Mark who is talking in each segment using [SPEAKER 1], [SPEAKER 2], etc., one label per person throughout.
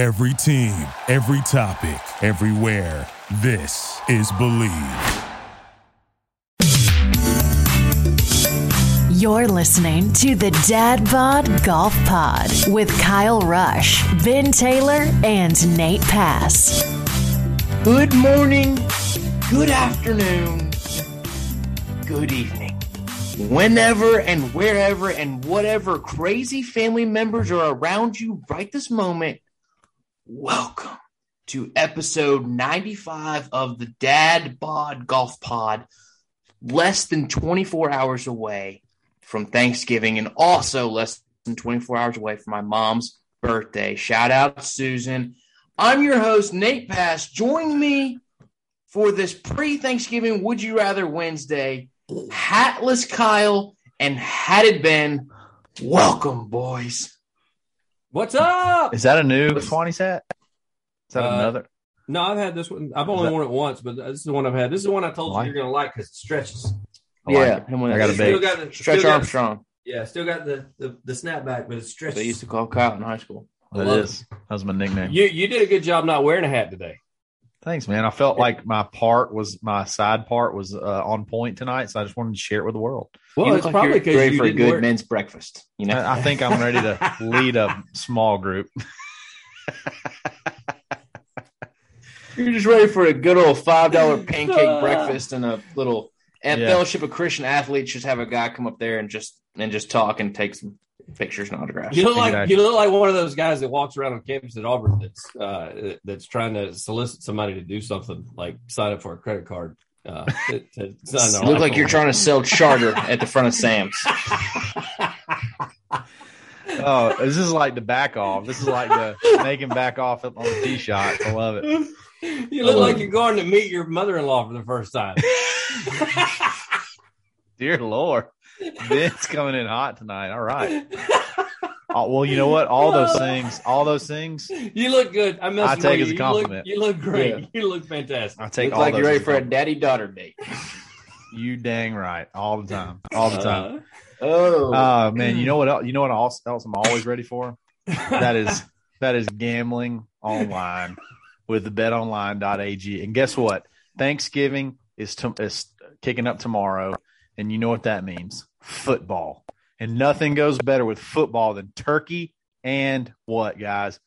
[SPEAKER 1] Every team, every topic, everywhere. This is Bleav.
[SPEAKER 2] You're listening to the Dad Bod Golf Pod with Kyle Rush, Ben Taylor, and Nate Pass.
[SPEAKER 3] Good morning, good afternoon, good evening. Whenever and wherever and whatever crazy family members are around you right this moment, welcome to episode 95 of the Dad Bod Golf Pod, less than 24 hours away from Thanksgiving and also less than 24 hours away from my mom's birthday. Shout out Susan. I'm your host, Nate Pass. Join me for this pre Thanksgiving Would You Rather Wednesday. Hatless Kyle and Hatted Ben. Welcome, boys.
[SPEAKER 4] What's up?
[SPEAKER 5] Is that a new Swannies hat? Is that
[SPEAKER 4] Uh,
[SPEAKER 5] another?
[SPEAKER 4] No, I've had this one. I've only
[SPEAKER 5] that-
[SPEAKER 4] worn it once, but this is the one I've had. This is the one I told
[SPEAKER 5] Like
[SPEAKER 4] you you're gonna like because it stretches.
[SPEAKER 5] I like
[SPEAKER 3] yeah,
[SPEAKER 5] it.
[SPEAKER 3] him when
[SPEAKER 5] I got a
[SPEAKER 4] Still
[SPEAKER 5] bait.
[SPEAKER 4] got the,
[SPEAKER 3] Stretch
[SPEAKER 4] still got-
[SPEAKER 3] Armstrong.
[SPEAKER 4] yeah, still got the, the the snapback, but it
[SPEAKER 3] They
[SPEAKER 4] stretches.
[SPEAKER 3] used to call Kyle in high school.
[SPEAKER 5] That
[SPEAKER 4] love
[SPEAKER 5] is. That was my nickname.
[SPEAKER 4] You you did a good job not wearing a hat today.
[SPEAKER 5] Thanks, man. I felt like my part was my side part was uh, on point tonight, so I just wanted to share it with the world.
[SPEAKER 4] Well,
[SPEAKER 3] you
[SPEAKER 4] it's
[SPEAKER 3] like
[SPEAKER 4] probably
[SPEAKER 3] you're
[SPEAKER 4] because
[SPEAKER 3] ready for a good
[SPEAKER 4] wear.
[SPEAKER 3] men's breakfast. You know,
[SPEAKER 5] I I think I'm ready to lead a small group.
[SPEAKER 3] you're just ready for a good old five dollar pancake breakfast and a little and
[SPEAKER 5] Yeah.
[SPEAKER 3] fellowship of Christian athletes. Just have a guy come up there and just and just talk and take some pictures and autographs.
[SPEAKER 4] You look like
[SPEAKER 5] Exactly.
[SPEAKER 4] you look like one of those guys that walks around on campus at Auburn that's uh, that's trying to solicit somebody to do something like sign up for a credit card. Uh, to, to sign
[SPEAKER 3] Look like you're trying to sell charter at the front of Sam's.
[SPEAKER 5] Oh, this is like the back off. This is like the making back off on the tee shots. I love it.
[SPEAKER 4] You look like you're going to meet your mother-in-law for the first time.
[SPEAKER 5] Dear Lord, Ben's coming in hot tonight. All right. Oh, well, you know what? All those things, all those things,
[SPEAKER 4] You look good. I messed
[SPEAKER 5] I
[SPEAKER 4] with
[SPEAKER 5] take
[SPEAKER 4] you.
[SPEAKER 5] as a
[SPEAKER 4] You
[SPEAKER 5] compliment.
[SPEAKER 4] look, you look great.
[SPEAKER 3] Yeah.
[SPEAKER 4] You look fantastic.
[SPEAKER 5] I take
[SPEAKER 3] Looks
[SPEAKER 5] all
[SPEAKER 3] like
[SPEAKER 5] those
[SPEAKER 3] you're ready
[SPEAKER 5] as
[SPEAKER 3] for a
[SPEAKER 5] compliment.
[SPEAKER 3] daddy daughter date.
[SPEAKER 5] You dang right, all the time, all the time.
[SPEAKER 3] Oh,
[SPEAKER 5] Oh man, you know what? Else, you know what else, else I'm always ready for? That is that is gambling online with the betonline.ag. And guess what? Thanksgiving is to, is kicking up tomorrow, and you know what that means? Football. And nothing goes better with football than turkey and what, guys?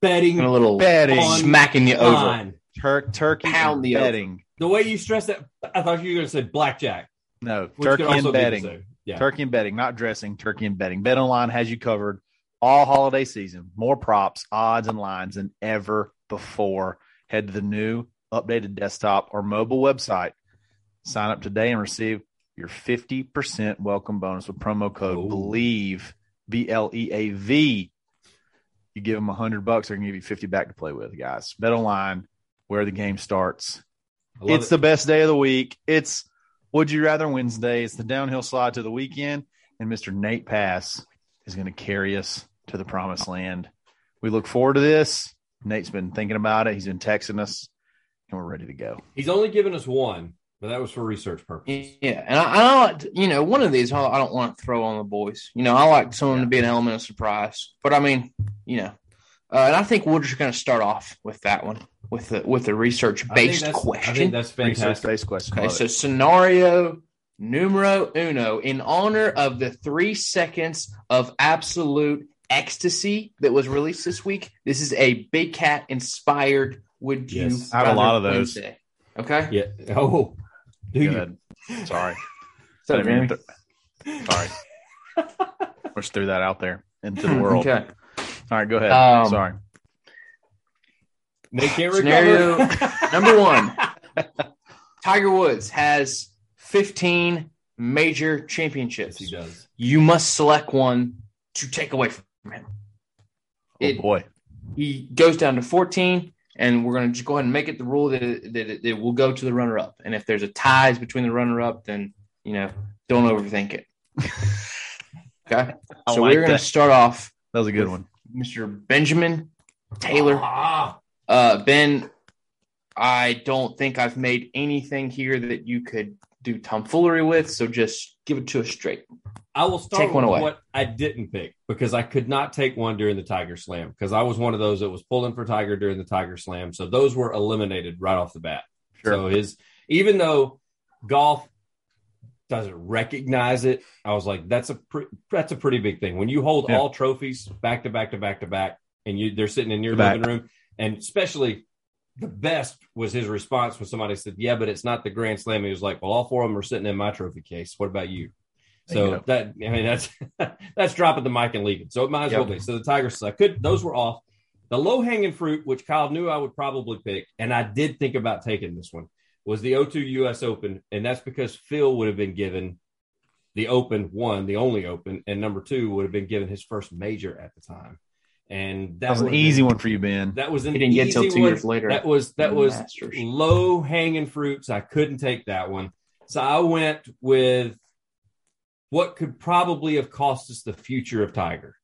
[SPEAKER 4] betting
[SPEAKER 3] a little
[SPEAKER 5] Betting.
[SPEAKER 3] smacking you over.
[SPEAKER 4] line.
[SPEAKER 5] Tur- turkey
[SPEAKER 3] Pound
[SPEAKER 5] and
[SPEAKER 3] the over.
[SPEAKER 5] betting.
[SPEAKER 4] The way you stress that, I thought you were going to say blackjack.
[SPEAKER 5] No, turkey
[SPEAKER 4] could
[SPEAKER 5] and betting.
[SPEAKER 4] Yeah.
[SPEAKER 5] Turkey and betting, not dressing, turkey and betting. Bet online has you covered all holiday season. More props, odds, and lines than ever before. Head to the new updated desktop or mobile website. Sign up today and receive your 50% welcome bonus with promo code
[SPEAKER 4] Ooh.
[SPEAKER 5] BLEAV, B L E A V. You give them 100 bucks, they're going to give you 50 back to play with, guys. Bet online, where the game starts. It's
[SPEAKER 4] it.
[SPEAKER 5] the best day of the week. It's Would You Rather Wednesday. It's the downhill slide to the weekend, and Mr. Nate Pass is going to carry us to the promised land. We look forward to this. Nate's been thinking about it. He's been texting us, and we're ready to go.
[SPEAKER 4] He's only given us one, but that was for research purposes.
[SPEAKER 3] Yeah, and I, I like, to- you know, one of these I I don't want to throw on the boys. You know, I like someone to be an element of surprise. But I mean, you know, uh, and I think we're just going to start off with that one with the with the research based
[SPEAKER 4] that's- I
[SPEAKER 3] question.
[SPEAKER 4] think that's fantastic.
[SPEAKER 5] Research-based question.
[SPEAKER 3] Okay, so scenario numero uno, in honor of the three seconds of absolute ecstasy that was released this week, this is a Big Cat inspired. Would you?
[SPEAKER 4] Yes.
[SPEAKER 5] I have a lot of those.
[SPEAKER 3] Wednesday? Okay.
[SPEAKER 4] Yeah. Oh, do
[SPEAKER 5] Go
[SPEAKER 4] you?
[SPEAKER 5] ahead. Sorry.
[SPEAKER 3] What's up,
[SPEAKER 5] I mean
[SPEAKER 3] Jeremy?
[SPEAKER 5] to- Sorry. Just threw that out there into the world.
[SPEAKER 3] Okay.
[SPEAKER 5] All right, go ahead.
[SPEAKER 3] Um,
[SPEAKER 5] Sorry.
[SPEAKER 4] They can't
[SPEAKER 3] Scenario number one. Tiger Woods has 15 major
[SPEAKER 4] yes,
[SPEAKER 3] championships.
[SPEAKER 4] he does.
[SPEAKER 3] You must select one to take away from him.
[SPEAKER 5] Oh,
[SPEAKER 3] it-
[SPEAKER 5] boy.
[SPEAKER 3] He goes down to 14, and we're going to just go ahead and make it the rule that it, that it, it will go to the runner up. And if there's a ties between the runner up, then, you know, don't overthink it. Okay. So
[SPEAKER 5] like
[SPEAKER 3] we're going to start off
[SPEAKER 5] That was a good one.
[SPEAKER 3] Mr. Benjamin Taylor.
[SPEAKER 4] Ah,
[SPEAKER 3] Uh, ben, I don't think I've made anything here that you could do tomfoolery with. So just give it to us straight.
[SPEAKER 4] I will start
[SPEAKER 3] Take one
[SPEAKER 4] with
[SPEAKER 3] away.
[SPEAKER 4] what I didn't pick because I could not take one during the Tiger Slam because I was one of those that was pulling for Tiger during the Tiger Slam. So those were eliminated right off the bat.
[SPEAKER 5] Sure.
[SPEAKER 4] So his even though golf doesn't recognize it, I was like, that's a pre- that's a pretty big thing. When you hold
[SPEAKER 5] Yeah.
[SPEAKER 4] all trophies back to back to back to back, and you they're sitting in your
[SPEAKER 5] Back.
[SPEAKER 4] living room, and especially the best was his response when somebody said, "Yeah, but it's not the Grand Slam." He was like, "Well, all four of them are sitting in my trophy case. What about you?"
[SPEAKER 5] There you
[SPEAKER 4] So that I mean that's that's dropping the mic and leaving. So it might as well be. So the Tigers I could those were off. The low hanging fruit, which Kyle knew I would probably pick, and I did think about taking this one, was the O2 US Open, and that's because Phil would have been given the Open one, the only Open, and number two would have been given his first major at the time, and that,
[SPEAKER 5] That was an easy
[SPEAKER 4] been-
[SPEAKER 5] one for you, Ben.
[SPEAKER 4] That was an
[SPEAKER 3] He didn't get
[SPEAKER 4] easy
[SPEAKER 3] till two
[SPEAKER 4] one.
[SPEAKER 3] years later.
[SPEAKER 4] That was that was
[SPEAKER 3] Masters.
[SPEAKER 4] low hanging fruits. I couldn't take that one. So I went with what could probably have cost us the future of Tiger.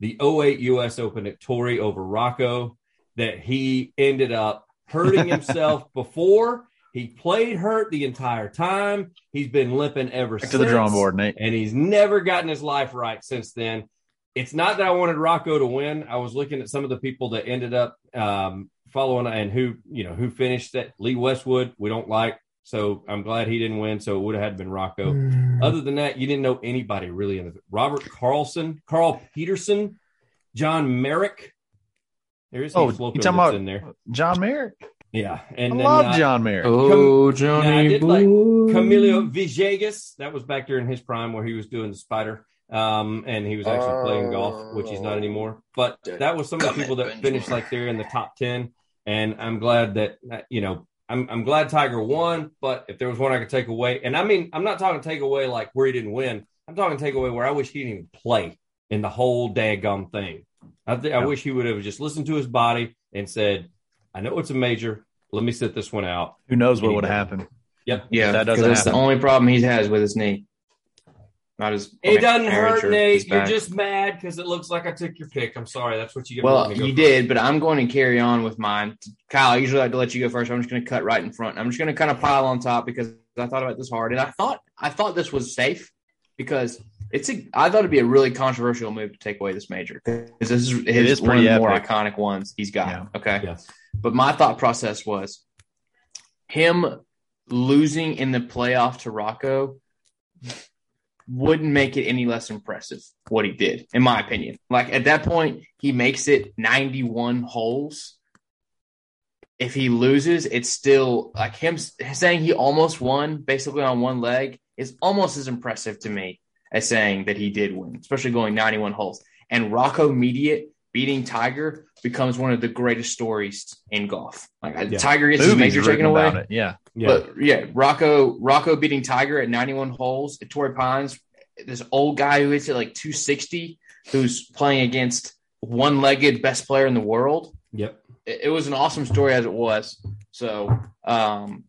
[SPEAKER 4] The 08 US Open at Torrey over Rocco that he ended up hurting himself before. He played hurt the entire time. He's been limping ever
[SPEAKER 5] Back
[SPEAKER 4] since
[SPEAKER 5] to the drawing board, Nate.
[SPEAKER 4] and he's never gotten his life right since then. It's not that I wanted Rocco to win. I was looking at some of the people that ended up um, following and who you know who finished that. Lee Westwood, we don't like, so I'm glad he didn't win. So it would have had to been Rocco. Other than that, you didn't know anybody really in the Robert Karlsson, Carl Pettersson, John Merrick. There's
[SPEAKER 5] Oh,
[SPEAKER 4] Heath
[SPEAKER 5] you talking
[SPEAKER 4] that's
[SPEAKER 5] about
[SPEAKER 4] in there.
[SPEAKER 5] John Merrick?
[SPEAKER 4] Yeah,
[SPEAKER 5] I
[SPEAKER 4] and then
[SPEAKER 5] love
[SPEAKER 4] uh,
[SPEAKER 5] John Merrick.
[SPEAKER 3] Oh,
[SPEAKER 4] Now, I
[SPEAKER 3] Johnny.
[SPEAKER 4] did like. Camilo Villegas. That was back during his prime where he was doing the spider. Um, and he was actually playing golf, which he's not anymore. But that was some of the people that finished like they're in the top 10. And I'm glad that, uh, you know, I'm, I'm glad Tiger won. But if there was one I could take away, and I mean, I'm not talking take away like where he didn't win. I'm talking take away where I wish he didn't even play in the whole daggum thing. I, th- I wish he would have just listened to his body and said, I know it's a major. Let me sit this one out.
[SPEAKER 5] Who knows what would
[SPEAKER 4] did.
[SPEAKER 5] happen?
[SPEAKER 4] Yep.
[SPEAKER 3] Yeah,
[SPEAKER 5] That doesn't
[SPEAKER 3] that's the only problem he has with his knee. Not his.
[SPEAKER 4] It doesn't hurt, Nate. You're just mad because it looks like I took your pick. I'm sorry. That's what you get.
[SPEAKER 3] Well,
[SPEAKER 4] to
[SPEAKER 3] you
[SPEAKER 4] first.
[SPEAKER 3] did, but I'm going to carry on with mine. Kyle, I usually like to let you go first. I'm just going to cut right in front. I'm just going to kind of pile on top because I thought about this hard, and I thought I thought this was safe because it's a. I thought it'd be a really controversial move to take away this major because this is his
[SPEAKER 5] is
[SPEAKER 3] one of
[SPEAKER 5] pretty
[SPEAKER 3] the more iconic ones he's got.
[SPEAKER 5] Yeah.
[SPEAKER 3] Okay,
[SPEAKER 4] Yes.
[SPEAKER 3] but my thought process was him losing in the playoff to Rocco wouldn't make it any less impressive what he did, in my opinion. Like at that point, he makes it 91 holes. If he loses, it's still like him saying he almost won basically on one leg is almost as impressive to me as saying that he did win, especially going 91 holes. And Rocco Mediate beating Tiger becomes one of the greatest stories in golf. Like
[SPEAKER 4] Yeah.
[SPEAKER 3] Tiger gets his
[SPEAKER 5] Movies
[SPEAKER 3] major taken away.
[SPEAKER 5] it. Yeah.
[SPEAKER 4] Yeah.
[SPEAKER 3] But yeah, Rocco Rocco beating Tiger at 91 holes at Torrey Pines. This old guy who hits it like 260, who's playing against one-legged best player in the world.
[SPEAKER 4] yep.
[SPEAKER 3] It, it was an awesome story as it was. So um,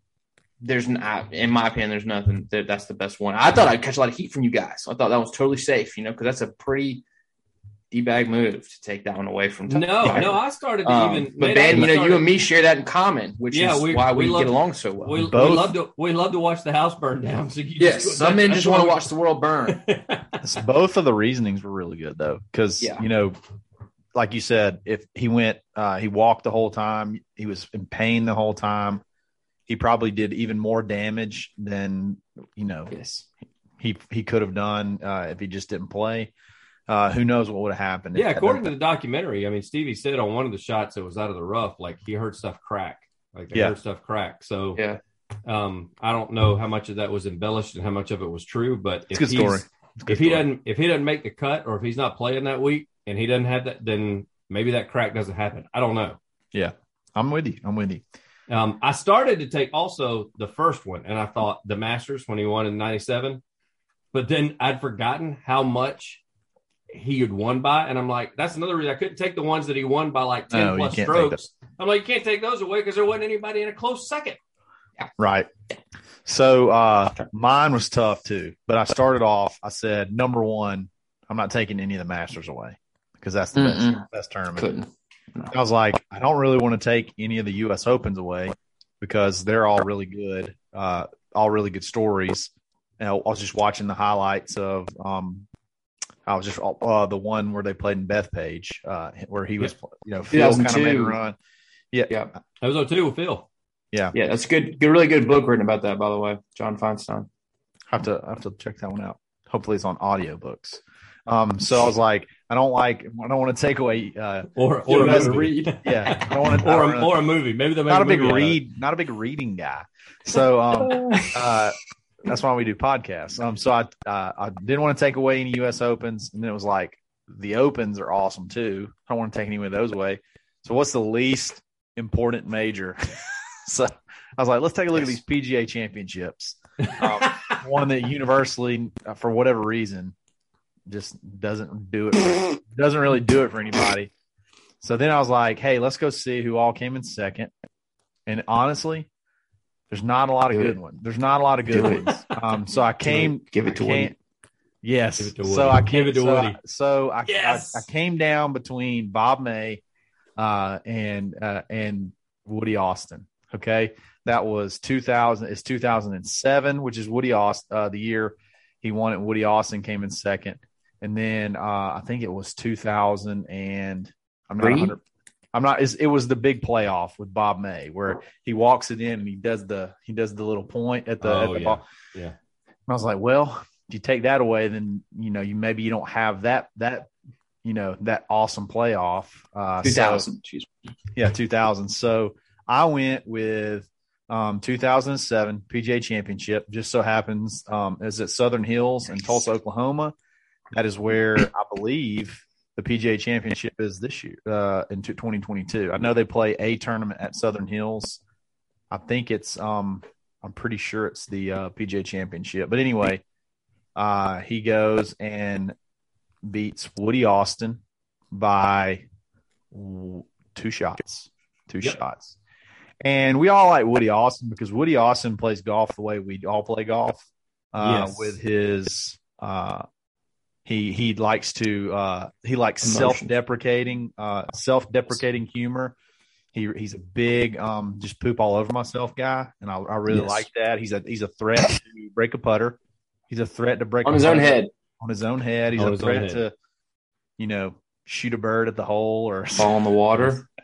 [SPEAKER 3] there's an, I- in my opinion, there's nothing that that's the best one. I thought I'd catch a lot of heat from you guys. I thought that was totally safe, you know, because that's a pretty d-bag move to take that one away from Tiger.
[SPEAKER 4] No, no. I started to
[SPEAKER 3] Um,
[SPEAKER 4] even.
[SPEAKER 3] but
[SPEAKER 4] Nate,
[SPEAKER 3] Ben, you know,
[SPEAKER 4] started-
[SPEAKER 3] you and me share that in common, which
[SPEAKER 4] Yeah,
[SPEAKER 3] is
[SPEAKER 4] we-
[SPEAKER 3] why
[SPEAKER 4] we
[SPEAKER 3] we,
[SPEAKER 4] love-
[SPEAKER 3] get along so well.
[SPEAKER 4] We, we
[SPEAKER 5] Both-
[SPEAKER 4] love to we love to watch the house burn down. So you
[SPEAKER 3] Yes,
[SPEAKER 4] just,
[SPEAKER 3] some men just want to watch the world burn.
[SPEAKER 5] So both of the reasonings were really good though, because
[SPEAKER 3] Yeah.
[SPEAKER 5] you know, like you said, if he went, uh, he walked the whole time, he was in pain the whole time. He probably did even more damage than you know
[SPEAKER 3] yes.
[SPEAKER 5] he he could have done uh, if he just didn't play. Uh, who knows what would have happened?
[SPEAKER 4] yeah, according to the documentary, I mean, Stevie said on one of the shots that was out of the rough, like he heard stuff crack, like they
[SPEAKER 5] Yeah.
[SPEAKER 4] heard stuff crack. So
[SPEAKER 3] Yeah.
[SPEAKER 4] um, I don't know how much of that was embellished and how much of it was true, but
[SPEAKER 5] It's
[SPEAKER 4] if
[SPEAKER 5] a good story. It's good
[SPEAKER 4] if he doesn't if he doesn't make the cut or if he's not playing that week and he doesn't have that, then maybe that crack doesn't happen. I don't know.
[SPEAKER 5] yeah, I'm with you. I'm with you.
[SPEAKER 4] Um, I started to take also the first one, and I thought the Masters when he won in '97, but then I'd forgotten how much he had won by, and I'm like, that's another reason I couldn't take the ones that he won by like ten
[SPEAKER 5] No,
[SPEAKER 4] plus strokes. I'm like, you can't take those away because there wasn't anybody in a close second.
[SPEAKER 5] Right. So uh mine was tough too, but I started off. I said number one, I'm not taking any of the Masters away because that's the best
[SPEAKER 3] Mm-mm.
[SPEAKER 5] best tournament.
[SPEAKER 3] Couldn't.
[SPEAKER 5] I was like, I don't really want to take any of the U.S. Opens away because they're all really good. Uh, all really good stories. And I was just watching the highlights of um, I was just uh, the one where they played in Bethpage, uh, where he was, you know, Phil kind of made a run. Yeah,
[SPEAKER 3] Yeah.
[SPEAKER 4] That was 02 with Phil.
[SPEAKER 3] Yeah, yeah, that's a good, good, really good book written about that, by the way. John Feinstein.
[SPEAKER 5] have to I have to check that one out. Hopefully, it's on audiobooks. Um, so I was like, I don't like, I don't want to take away. Uh,
[SPEAKER 4] Or, or, a movie.
[SPEAKER 3] read.
[SPEAKER 5] yeah, I don't want to.
[SPEAKER 4] or, a, or a movie. Maybe they're
[SPEAKER 5] not a big read, not a big reading guy. So um, uh, that's why we do podcasts. Um, so I uh, I didn't want to take away any U.S. Opens, and then it was like the Opens are awesome too. I don't want to take any of those away. So what's the least important major? so I was like, let's take a look at these PGA Championships. Um, one that universally, uh, for whatever reason, just doesn't do it. doesn't really do it for anybody. So then I was like, hey, let's go see who all came in second. And honestly, there's not a lot of
[SPEAKER 3] Do
[SPEAKER 5] good ones. There's not a lot of good ones. Um, so I came.
[SPEAKER 3] Give it to Woody.
[SPEAKER 5] Yes.
[SPEAKER 4] Give it to
[SPEAKER 5] so
[SPEAKER 4] Woody.
[SPEAKER 5] I
[SPEAKER 4] Give it to
[SPEAKER 5] so,
[SPEAKER 4] Woody.
[SPEAKER 5] I, so I,
[SPEAKER 4] Yes.
[SPEAKER 5] I I came down between Bob May, uh, and uh, and Woody Austin. Okay, that was 2000. It's 2007, which is Woody Austin. Uh, the year he won it. Woody Austin came in second, and then uh, I think it was 2000 and I'm not 100. I'm not. It was the big playoff with Bob May where he walks it in and he does the he does the little point at the, at
[SPEAKER 4] Oh,
[SPEAKER 5] the
[SPEAKER 4] yeah.
[SPEAKER 5] ball.
[SPEAKER 4] Yeah.
[SPEAKER 5] And I was like, well, if you take that away, then you know you maybe you don't have that that you know that awesome playoff. Uh,
[SPEAKER 3] 2000. Excuse me.
[SPEAKER 5] yeah, 2000. So I went with um, 2007 PGA Championship. Just so happens um, is at Southern Hills in Tulsa, Oklahoma. That is where I believe the PGA Championship is this year uh, in 2022. I know they play a tournament at Southern Hills. I think it's um, I'm pretty sure it's the uh, PGA Championship. But anyway, uh, he goes and beats Woody Austin by two shots. Two
[SPEAKER 4] Yep.
[SPEAKER 5] shots. And we all like Woody Austin because Woody Austin plays golf the way we all play golf. Uh,
[SPEAKER 4] Yes.
[SPEAKER 5] with his uh he he likes to uh he likes
[SPEAKER 3] Emotions.
[SPEAKER 5] self-deprecating uh self-deprecating humor. He he's a big um just poop all over myself guy and I, I really
[SPEAKER 3] Yes.
[SPEAKER 5] like that. He's a he's a threat to break a putter. He's a threat to break
[SPEAKER 3] On
[SPEAKER 5] a
[SPEAKER 3] his own head.
[SPEAKER 5] on his own head. He's
[SPEAKER 4] On
[SPEAKER 5] a threat to, you know, shoot a bird at the hole or
[SPEAKER 3] Fall in the water.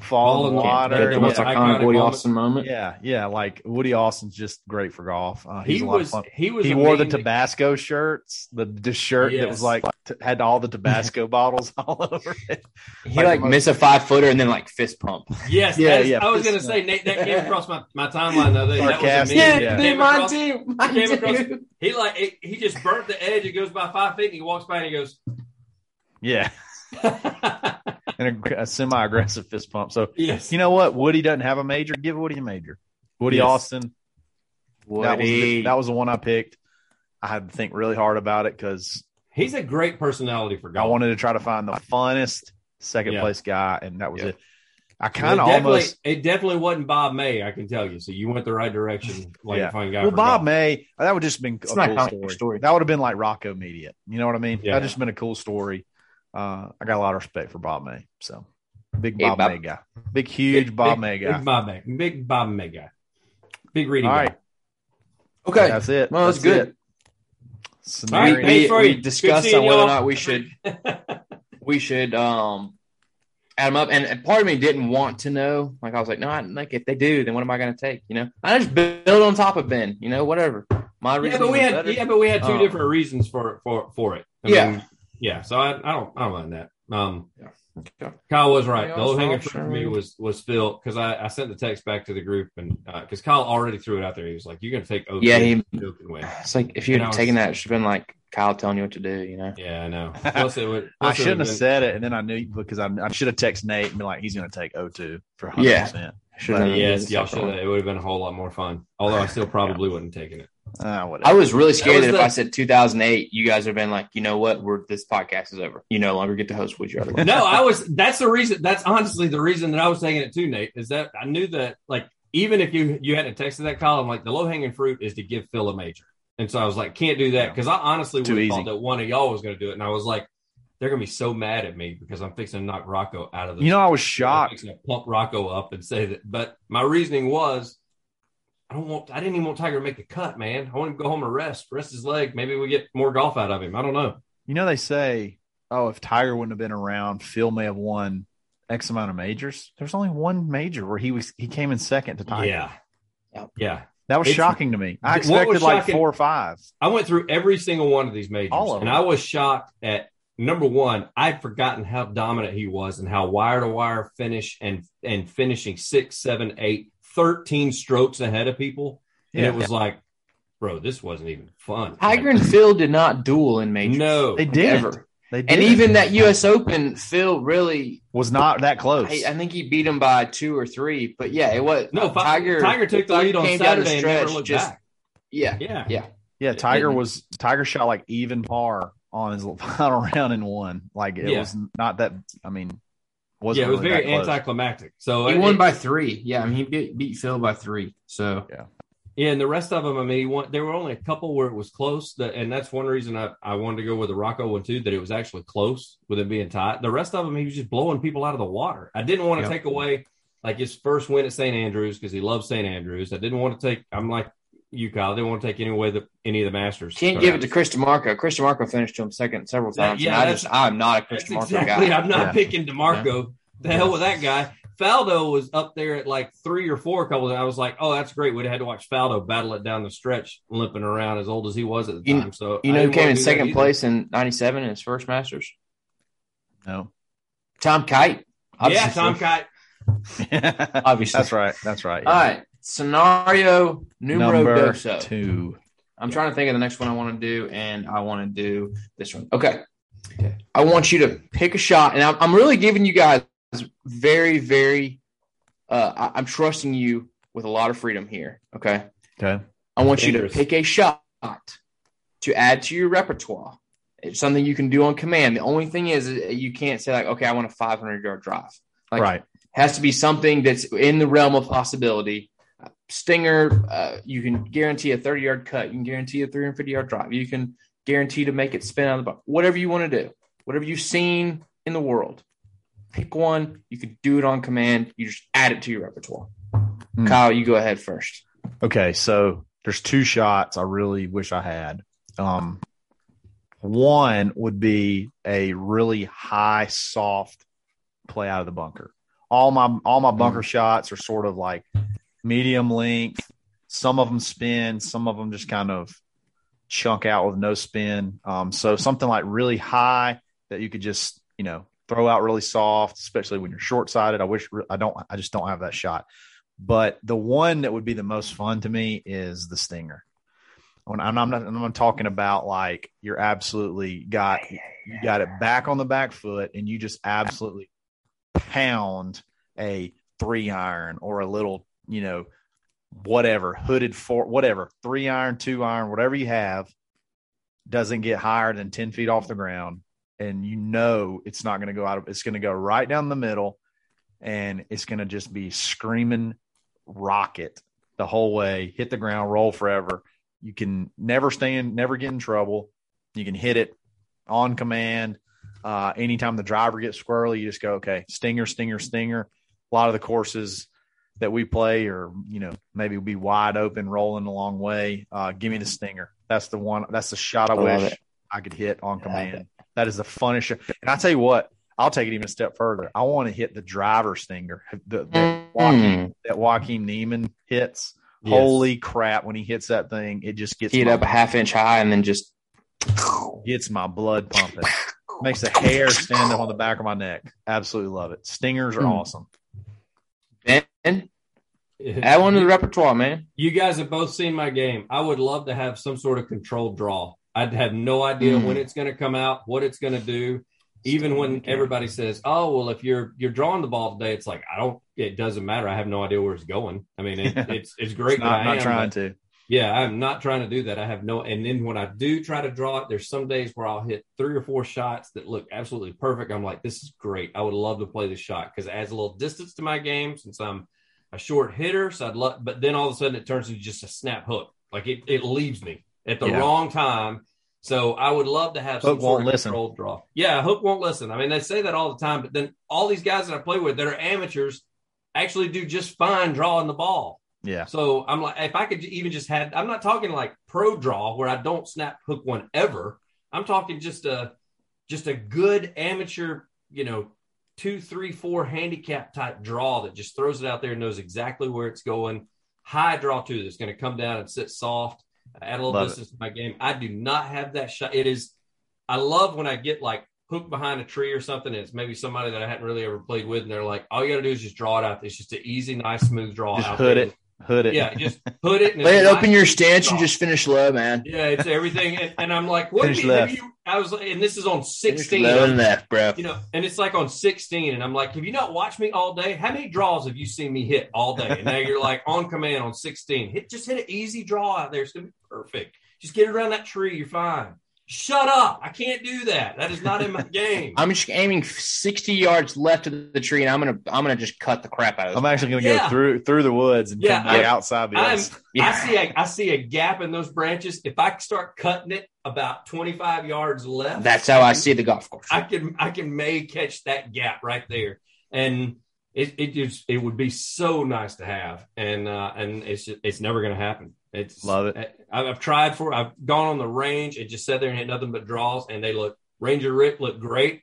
[SPEAKER 5] fall in the
[SPEAKER 4] Fall in the-
[SPEAKER 5] water.
[SPEAKER 3] The most
[SPEAKER 4] Yeah.
[SPEAKER 3] iconic
[SPEAKER 4] Iconic
[SPEAKER 3] Woody
[SPEAKER 4] moment.
[SPEAKER 3] Austin moment.
[SPEAKER 5] Yeah, yeah. Like Woody Austin's just great for golf. Uh, he's
[SPEAKER 4] He
[SPEAKER 5] a lot
[SPEAKER 4] was,
[SPEAKER 5] of fun.
[SPEAKER 4] he was,
[SPEAKER 5] He
[SPEAKER 4] a
[SPEAKER 5] wore the
[SPEAKER 4] mean-
[SPEAKER 5] Tabasco shirts, the the shirt that was like t- had all the Tabasco bottles all over it.
[SPEAKER 3] He
[SPEAKER 5] Like
[SPEAKER 3] like,
[SPEAKER 5] the most-
[SPEAKER 3] missed a five footer and then like fist pump.
[SPEAKER 4] Yes,
[SPEAKER 5] Yeah,
[SPEAKER 4] that is-
[SPEAKER 5] yeah,
[SPEAKER 4] I was going to
[SPEAKER 5] bump.
[SPEAKER 4] say, Nate, that came across my, my timeline the other day. That was a
[SPEAKER 5] yeah.
[SPEAKER 4] It came across-
[SPEAKER 3] too.
[SPEAKER 4] it came across- He like it, he just burnt the edge. It goes by five feet, and he walks by and he goes,
[SPEAKER 5] Yeah, and a, a semi-aggressive fist pump. So
[SPEAKER 4] "Yes,
[SPEAKER 5] you know what? Woody doesn't have a major. Give Woody a major. Woody
[SPEAKER 4] Yes.
[SPEAKER 5] Austin. That was the,
[SPEAKER 3] Woody.
[SPEAKER 5] that was the one I picked. I had to think really hard about it because
[SPEAKER 4] he's a great personality for
[SPEAKER 5] God.
[SPEAKER 4] I
[SPEAKER 5] wanted to try to find the funnest second
[SPEAKER 4] Yeah.
[SPEAKER 5] place guy, and that was
[SPEAKER 3] Yeah.
[SPEAKER 5] it. I kind of
[SPEAKER 4] definitely-
[SPEAKER 5] almost
[SPEAKER 4] It definitely wasn't Bob May, I can tell you. So you went the right direction. Like
[SPEAKER 5] Yeah.
[SPEAKER 4] a fine guy.
[SPEAKER 5] well, Bob
[SPEAKER 4] golf.
[SPEAKER 5] May. That would just been
[SPEAKER 3] It's
[SPEAKER 5] a cool story.
[SPEAKER 3] story.
[SPEAKER 5] That would have been like Rocco Mediate. You know what I mean?
[SPEAKER 4] Yeah.
[SPEAKER 5] That just been a cool story. Uh, I got a lot of respect for Bob May. So big
[SPEAKER 3] Hey,
[SPEAKER 5] Bob,
[SPEAKER 3] Bob.
[SPEAKER 5] May guy, big huge
[SPEAKER 4] Big-
[SPEAKER 5] Bob
[SPEAKER 4] big-
[SPEAKER 5] May guy.
[SPEAKER 4] Big Bob May. Big Bob May guy. Big reading
[SPEAKER 5] All
[SPEAKER 4] guy.
[SPEAKER 5] right,
[SPEAKER 3] Okay.
[SPEAKER 5] that's it.
[SPEAKER 3] Well, that's
[SPEAKER 5] That's
[SPEAKER 3] good.
[SPEAKER 5] it.
[SPEAKER 3] we,
[SPEAKER 5] Scenario-
[SPEAKER 4] Hey,
[SPEAKER 3] we, we discussed on whether or
[SPEAKER 4] y'all.
[SPEAKER 3] not we should we should um add them up. And, and part of me didn't want to know. Like I was like, no, I, like if they do, then what am I going to take? You know, I just build on top of Ben. You know, whatever. My
[SPEAKER 4] Yeah, but we had
[SPEAKER 3] better.
[SPEAKER 4] yeah, but we had two
[SPEAKER 3] Um,
[SPEAKER 4] different reasons for for for it. I
[SPEAKER 3] Yeah.
[SPEAKER 4] mean, yeah. So I, I don't I don't mind that. Um,
[SPEAKER 3] Okay.
[SPEAKER 4] Kyle was right. The low hanging fruit for me was was Phil because I, I sent the text back to the group and uh because Kyle already threw it out there. He was like, "You're going to take OT.
[SPEAKER 3] Yeah, he-
[SPEAKER 4] Phil can win."
[SPEAKER 3] It's like if you
[SPEAKER 4] And
[SPEAKER 3] had taken that, it should have been like Kyle telling you what to do. You know.
[SPEAKER 4] Yeah, I know. Plus it would.
[SPEAKER 5] I
[SPEAKER 4] plus it
[SPEAKER 5] shouldn't
[SPEAKER 4] would've been-
[SPEAKER 5] said it, and then I knew because I, I should have texted Nate and be like, he's going to take O2 for 100%.
[SPEAKER 3] Yeah. Should have.
[SPEAKER 4] Yes, y'all should. It would have been a whole lot more fun. Although I still probably wouldn't have taken it.
[SPEAKER 5] Ah, whatever.
[SPEAKER 3] I was really scared
[SPEAKER 4] was
[SPEAKER 3] that,
[SPEAKER 4] the-
[SPEAKER 3] if I said 2008, you guys would have been like, you know what, we're this podcast is over. You no longer get to host Would You Rather.
[SPEAKER 4] no, I was. That's the reason. That's honestly the reason that I was saying it too, Nate. Is that I knew that like even if you you hadn't texted that column, like the low hanging fruit is to give Phil a major, and so I was like, can't do that because I honestly would have thought that one of y'all was going to do it, and I was like, they're going to be so mad at me because I'm fixing to knock Rocco out of the.
[SPEAKER 5] You know, I was shocked.
[SPEAKER 4] I'm
[SPEAKER 5] shocked.
[SPEAKER 4] fixing to pump Rocco up and say that. But my reasoning was I don't want. I didn't even want Tiger to make the cut, man. I want him to go home and rest, rest his leg. Maybe we get more golf out of him. I don't know.
[SPEAKER 5] You know, they say, oh, if Tiger wouldn't have been around, Phil may have won X amount of majors. There's only one major where he was he came in second to Tiger.
[SPEAKER 4] Yeah,
[SPEAKER 3] Yep.
[SPEAKER 4] yeah.
[SPEAKER 5] That was
[SPEAKER 4] It's-
[SPEAKER 5] shocking to me. I expected like
[SPEAKER 4] shocking-
[SPEAKER 5] four or five.
[SPEAKER 4] I went through every single one of these majors,
[SPEAKER 5] All of
[SPEAKER 4] and. I was shocked at number one. I'd forgotten how dominant he was and how wire to wire finish and and finishing six, seven, eight, 13 strokes ahead of people, and
[SPEAKER 5] Yeah.
[SPEAKER 4] it was like, bro, this wasn't even fun.
[SPEAKER 3] Tiger and Phil did not duel in majors.
[SPEAKER 4] no,
[SPEAKER 5] They did.
[SPEAKER 3] Ever.
[SPEAKER 5] They did.
[SPEAKER 3] And even that U.S. Open, Phil really,
[SPEAKER 5] was not that close.
[SPEAKER 3] I, I think he beat him by two or three. But yeah, it was
[SPEAKER 4] no. Uh,
[SPEAKER 3] Tiger.
[SPEAKER 4] Tiger took the
[SPEAKER 3] Tiger
[SPEAKER 4] lead on
[SPEAKER 3] came down the
[SPEAKER 4] Saturday and never looked
[SPEAKER 3] just-
[SPEAKER 4] back.
[SPEAKER 3] Yeah,
[SPEAKER 4] Yeah,
[SPEAKER 3] yeah.
[SPEAKER 5] yeah, Tiger was Tiger shot like even par on his final round and won. Like it
[SPEAKER 4] Yeah.
[SPEAKER 5] was not that. I mean, wasn't
[SPEAKER 4] yeah. It was
[SPEAKER 5] really
[SPEAKER 4] very anticlimactic. So
[SPEAKER 3] He uh,
[SPEAKER 4] it-
[SPEAKER 3] won by three. Yeah, I mean, he beat, beat Phil by three. So
[SPEAKER 4] Yeah, and the rest of them, I mean, he won, there were only a couple where it was close, that, and that's one reason I, I wanted to go with the Rocco one too, that it was actually close with it being tight. The rest of them, he was just blowing people out of the water. I didn't want to
[SPEAKER 3] Yep.
[SPEAKER 4] take away like his first win at St. Andrews because he loves St. Andrews. I didn't want to take. I'm like you, Kyle. They won't take any away the any of the Masters.
[SPEAKER 3] can't give it to Chris DiMarco. Chris DiMarco finished to him second several times.
[SPEAKER 4] yeah,
[SPEAKER 3] and I just I'm not a Chris
[SPEAKER 4] That's
[SPEAKER 3] DiMarco
[SPEAKER 4] exactly.
[SPEAKER 3] guy.
[SPEAKER 4] I'm not
[SPEAKER 5] Yeah.
[SPEAKER 4] picking DiMarco. The hell with that guy. Faldo was up there at like three or four a couple. I was like, oh, that's great. We'd have had to watch Faldo battle it down the stretch, limping around as old as he was at the
[SPEAKER 3] You-
[SPEAKER 4] time. So
[SPEAKER 3] You know who came in second place in '97 in his first Masters?
[SPEAKER 5] No.
[SPEAKER 3] Tom Kite.
[SPEAKER 4] Yeah,
[SPEAKER 3] Obviously.
[SPEAKER 4] Tom Kite.
[SPEAKER 3] Obviously.
[SPEAKER 5] That's right. That's right.
[SPEAKER 3] All right. Scenario numero
[SPEAKER 5] Number
[SPEAKER 3] doso.
[SPEAKER 5] two.
[SPEAKER 3] I'm trying to think of the next one I want to do, and I want to do this one. Okay. okay. I want you to pick a shot, and I'm, I'm really giving you guys very, very. Uh, I, I'm trusting you with a lot of freedom here. Okay.
[SPEAKER 5] Okay.
[SPEAKER 3] I want you to pick a shot to add to your repertoire. It's something you can do on command. The only thing is, uh, you can't say like, "Okay, I want a 500 yard drive." Like,
[SPEAKER 5] right.
[SPEAKER 3] has to be something that's in the realm of possibility. Stinger, uh, you can guarantee a 30 yard cut. You can guarantee a 350 yard drive. You can guarantee to make it spin out of the box. Whatever you want to do, whatever you've seen in the world, pick one. You can do it on command. You just add it to your repertoire.
[SPEAKER 5] Hmm.
[SPEAKER 3] Kyle, you go ahead first.
[SPEAKER 5] Okay, so there's two shots I really wish I had. Um, one would be a really high, soft play out of the bunker. All my all my bunker shots are sort of like medium length. Some of them spin, some of them just kind of chunk out with no spin. Um, so something like really high that you could just you know throw out really soft, especially when you're short sighted. I wish I don't. I just don't have that shot. But the one that would be the most fun to me is the stinger. When I'm, I'm not, talking about like you're absolutely got you got it back on the back foot and you just absolutely pound a three iron or a little, you know, whatever hooded for whatever three iron, two iron, whatever you have, doesn't get higher than ten feet off the ground, and you know it's not going to go out of. It's going to go right down the middle, and it's going to just be screaming rocket the whole way, hit the ground, roll forever. You can never stand, never get in trouble. You can hit it on command. Uh, anytime the driver gets squirrely, you just go, okay, stinger, stinger, stinger. A lot of the courses that we play or you know, maybe be wide open, rolling a long way. Uh, give me the stinger. That's the one. That's the shot I,
[SPEAKER 3] I
[SPEAKER 5] wish
[SPEAKER 3] it.
[SPEAKER 5] I could hit on command. That is the funnest. shot. And I tell you what, I'll take it even a step further. I want to hit the driver stinger. The, the Joaquin, that Joaquin Niemann hits.
[SPEAKER 4] Yes.
[SPEAKER 5] Holy crap! When he hits that thing, it just gets
[SPEAKER 3] it up a half inch high and then just.
[SPEAKER 5] gets my blood pumping. Makes the hair stand up on the back of my neck. Absolutely love it. Stingers are
[SPEAKER 3] Hmm.
[SPEAKER 5] awesome.
[SPEAKER 3] Ben, add one to the repertoire, man.
[SPEAKER 4] You guys have both seen my game. I would love to have some sort of controlled draw. I'd have no idea
[SPEAKER 3] Mm.
[SPEAKER 4] when it's going to come out, what it's going to do. Even when everybody says, "Oh, well, if you're you're drawing the ball today," it's like I don't. It doesn't matter. I have no idea where it's going. I mean, it, it's it's great.
[SPEAKER 5] It's not,
[SPEAKER 4] that I
[SPEAKER 5] not
[SPEAKER 4] am,
[SPEAKER 5] trying
[SPEAKER 4] but-
[SPEAKER 5] to.
[SPEAKER 4] Yeah, I'm not trying to do that. I have no. And then when I do try to draw it, there's some days where I'll hit three or four shots that look absolutely perfect. I'm like, this is great. I would love to play this shot because it adds a little distance to my game since I'm a short hitter. So I'd love, but then all of a sudden it turns into just a snap hook. Like it, it leaves me at the
[SPEAKER 5] Yeah.
[SPEAKER 4] wrong time. So I would love to have some
[SPEAKER 5] Hook won't listen.
[SPEAKER 4] controlled draw. Yeah, hook won't listen. I mean, they say that all the time, but then all these guys that I play with that are amateurs actually do just fine drawing the ball.
[SPEAKER 5] Yeah.
[SPEAKER 4] So I'm like, if I could even just had, I'm not talking like pro draw where I don't snap hook one ever. I'm talking just a, just a good amateur, you know, two, three, four handicap type draw that just throws it out there and knows exactly where it's going. High draw too that's going to come down and sit soft. Uh, Add a little
[SPEAKER 5] Love
[SPEAKER 4] distance to my game. I do not have that shot. It is. I love when I get like hooked behind a tree or something. And it's maybe somebody that I hadn't really ever played with, and they're like, "All you got to do is just draw it out. It's just an easy, nice, smooth draw.
[SPEAKER 5] Just
[SPEAKER 4] out
[SPEAKER 5] hood
[SPEAKER 4] there.
[SPEAKER 5] it. Hood it.
[SPEAKER 4] Yeah, just put it. And
[SPEAKER 3] Let it open your stance and just finish low, man.
[SPEAKER 4] Yeah, it's everything. And, and I'm like, what
[SPEAKER 5] Finish
[SPEAKER 4] have you, have
[SPEAKER 5] left.
[SPEAKER 4] you? I was, like- and this is on
[SPEAKER 3] Finish
[SPEAKER 4] 16.
[SPEAKER 3] low and left, bro.
[SPEAKER 4] You know, and it's like on 16, and I'm like, have you not watched me all day? How many draws have you seen me hit all day? And now you're like on command on 16. Hit just hit an easy draw out there. It's gonna be perfect. Just get it around that tree. You're fine. Shut up. I can't do that. That is not in my game.
[SPEAKER 3] I'm just aiming 60 yards left of the tree, and I'm gonna I'm gonna just cut the crap out of it.
[SPEAKER 5] I'm actually going to
[SPEAKER 4] Yeah.
[SPEAKER 5] go through through the woods and
[SPEAKER 4] Yeah,
[SPEAKER 5] come
[SPEAKER 3] I-
[SPEAKER 5] outside the
[SPEAKER 4] I'm.
[SPEAKER 3] Yeah.
[SPEAKER 4] I see a I see a gap in those branches. If I start cutting it about 25 yards left,
[SPEAKER 3] That's how I see the golf course.
[SPEAKER 4] I can I can may catch that gap right there, and it it just it would be so nice to have, and uh, and it's just, it's never going to happen. It's
[SPEAKER 5] Love it.
[SPEAKER 4] I, I've tried for I've gone on the range and just sat there and hit nothing but draws, and they look Ranger Rip look great,